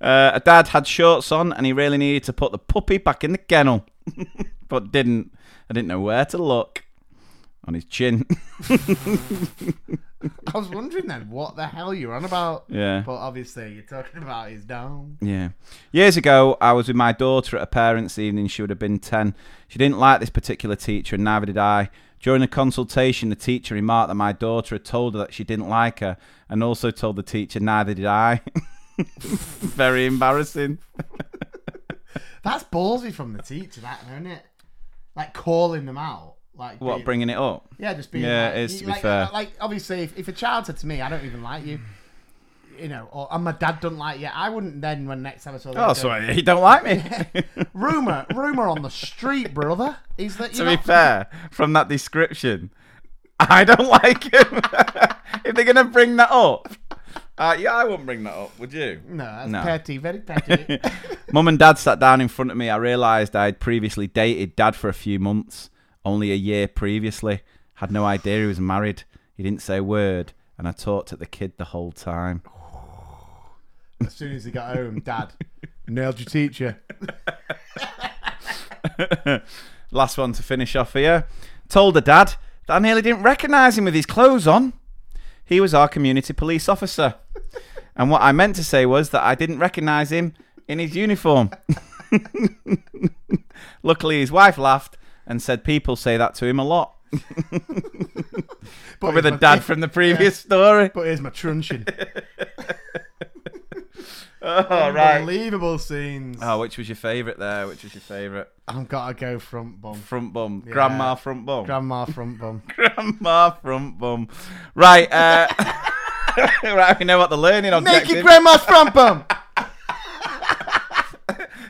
Speaker 1: Uh, a dad had shorts on, and he really needed to put the puppy back in the kennel, but didn't. I didn't know where to look. On his chin.
Speaker 2: I was wondering then what the hell you're on about.
Speaker 1: Yeah.
Speaker 2: But obviously you're talking about his down.
Speaker 1: Yeah. Years ago, I was with my daughter at a parents' evening. She would have been 10. She didn't like this particular teacher, and neither did I. During the consultation, the teacher remarked that my daughter had told her that she didn't like her, and also told the teacher, neither did I. Very embarrassing.
Speaker 2: That's ballsy from the teacher, that isn't it? Like calling them out. Like
Speaker 1: What,
Speaker 2: being-
Speaker 1: bringing it up?
Speaker 2: Yeah, just being.
Speaker 1: Yeah,
Speaker 2: like,
Speaker 1: it is,
Speaker 2: you-
Speaker 1: to be
Speaker 2: like,
Speaker 1: fair.
Speaker 2: Like, obviously, if, if a child said to me, "I don't even like you," you know, or and my dad doesn't like you, I wouldn't then when next time I saw them.
Speaker 1: Oh, sorry, you don't like me.
Speaker 2: Rumor, rumor on the street, brother, is that
Speaker 1: to be
Speaker 2: not-
Speaker 1: fair, from that description, I don't like him. if they're going to bring that up, uh, yeah, I wouldn't bring that up, would you?
Speaker 2: No, that's
Speaker 1: No.
Speaker 2: petty, very petty.
Speaker 1: Mum and dad sat down in front of me. I realised I had previously dated dad for a few months, only a year previously. Had no idea he was married. He didn't say a word, and I talked at the kid the whole time.
Speaker 2: as soon as he got home, Dad nailed your teacher.
Speaker 1: Last one to finish off here. Told the dad that I nearly didn't recognise him with his clothes on. He was our community police officer. And what I meant to say was that I didn't recognise him in his uniform. Luckily, his wife laughed and said people say that to him a lot. Probably the
Speaker 2: here's my-
Speaker 1: dad from the previous story.
Speaker 2: But here's my truncheon.
Speaker 1: Oh, right.
Speaker 2: Unbelievable scenes.
Speaker 1: Oh, which was your favourite there? Which was your favourite?
Speaker 2: I've got to go front bum.
Speaker 1: Front bum. Grandma front bum.
Speaker 2: Grandma front bum.
Speaker 1: Grandma front bum. Right, uh, right, we know what the learning objective
Speaker 2: Naked grandma's front bum.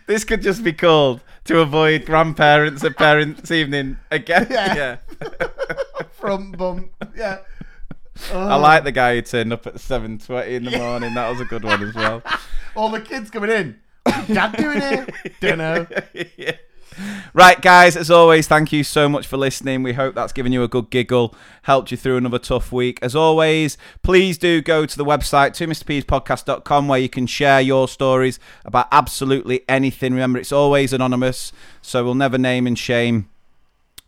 Speaker 1: This could just be called to avoid grandparents at parents' evening again.
Speaker 2: Yeah. front bum. Yeah.
Speaker 1: I oh. like the guy who turned up at seven twenty in the morning. That was a good one as well.
Speaker 2: All the kids coming in. Dad doing it? Don't know.
Speaker 1: yeah. Right, guys, as always, thank you so much for listening. We hope that's given you a good giggle, helped you through another tough week. As always, please do go to the website, to mrpspodcast.com, where you can share your stories about absolutely anything. Remember, it's always anonymous, so we'll never name and shame.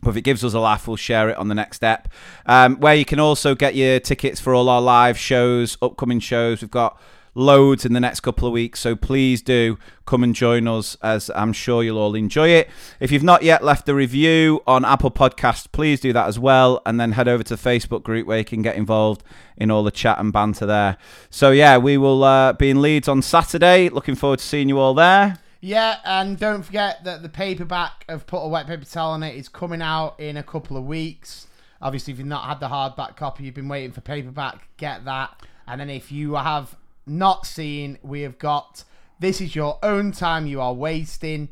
Speaker 1: But if it gives us a laugh, we'll share it on the next step. Um, where you can also get your tickets for all our live shows, upcoming shows. We've got loads in the next couple of weeks. So please do come and join us, as I'm sure you'll all enjoy it. If you've not yet left a review on Apple Podcasts, please do that as well. And then head over to the Facebook group where you can get involved in all the chat and banter there. So, yeah, we will uh, be in Leeds on Saturday. Looking forward to seeing you all there.
Speaker 2: Yeah, and don't forget that the paperback of Put a Wet Paper Towel on It is coming out in a couple of weeks. Obviously, if you've not had the hardback copy, you've been waiting for paperback, get that. And then if you have not seen, we have got This Is Your Own Time You Are Wasting.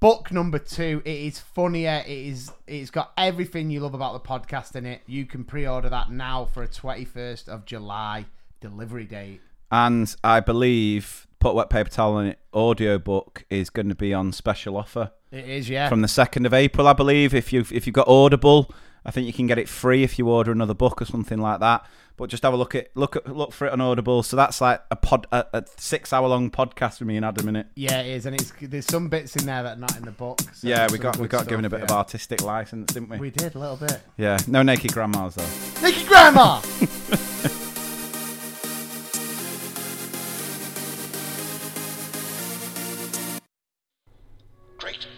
Speaker 2: Book number two. It is funnier. It is. It's got everything you love about the podcast in it. You can pre-order that now for a twenty-first of July delivery date.
Speaker 1: And I believe Put Wet Paper Towel on It audiobook is going to be on special offer.
Speaker 2: It is, yeah.
Speaker 1: from the second of April, I believe. If you if you've got Audible, I think you can get it free if you order another book or something like that. But just have a look at look at look for it on Audible. So that's like a pod a, a six hour long podcast with me and Adam in it.
Speaker 2: yeah, it is, and it's there's some bits in there that are not in the book. so
Speaker 1: Yeah, we got we got
Speaker 2: stuff,
Speaker 1: given a bit of artistic license, didn't we?
Speaker 2: We did a little bit.
Speaker 1: Yeah, no naked grandmas though.
Speaker 2: Nikki Grandma.
Speaker 4: GreatBigOwl.com.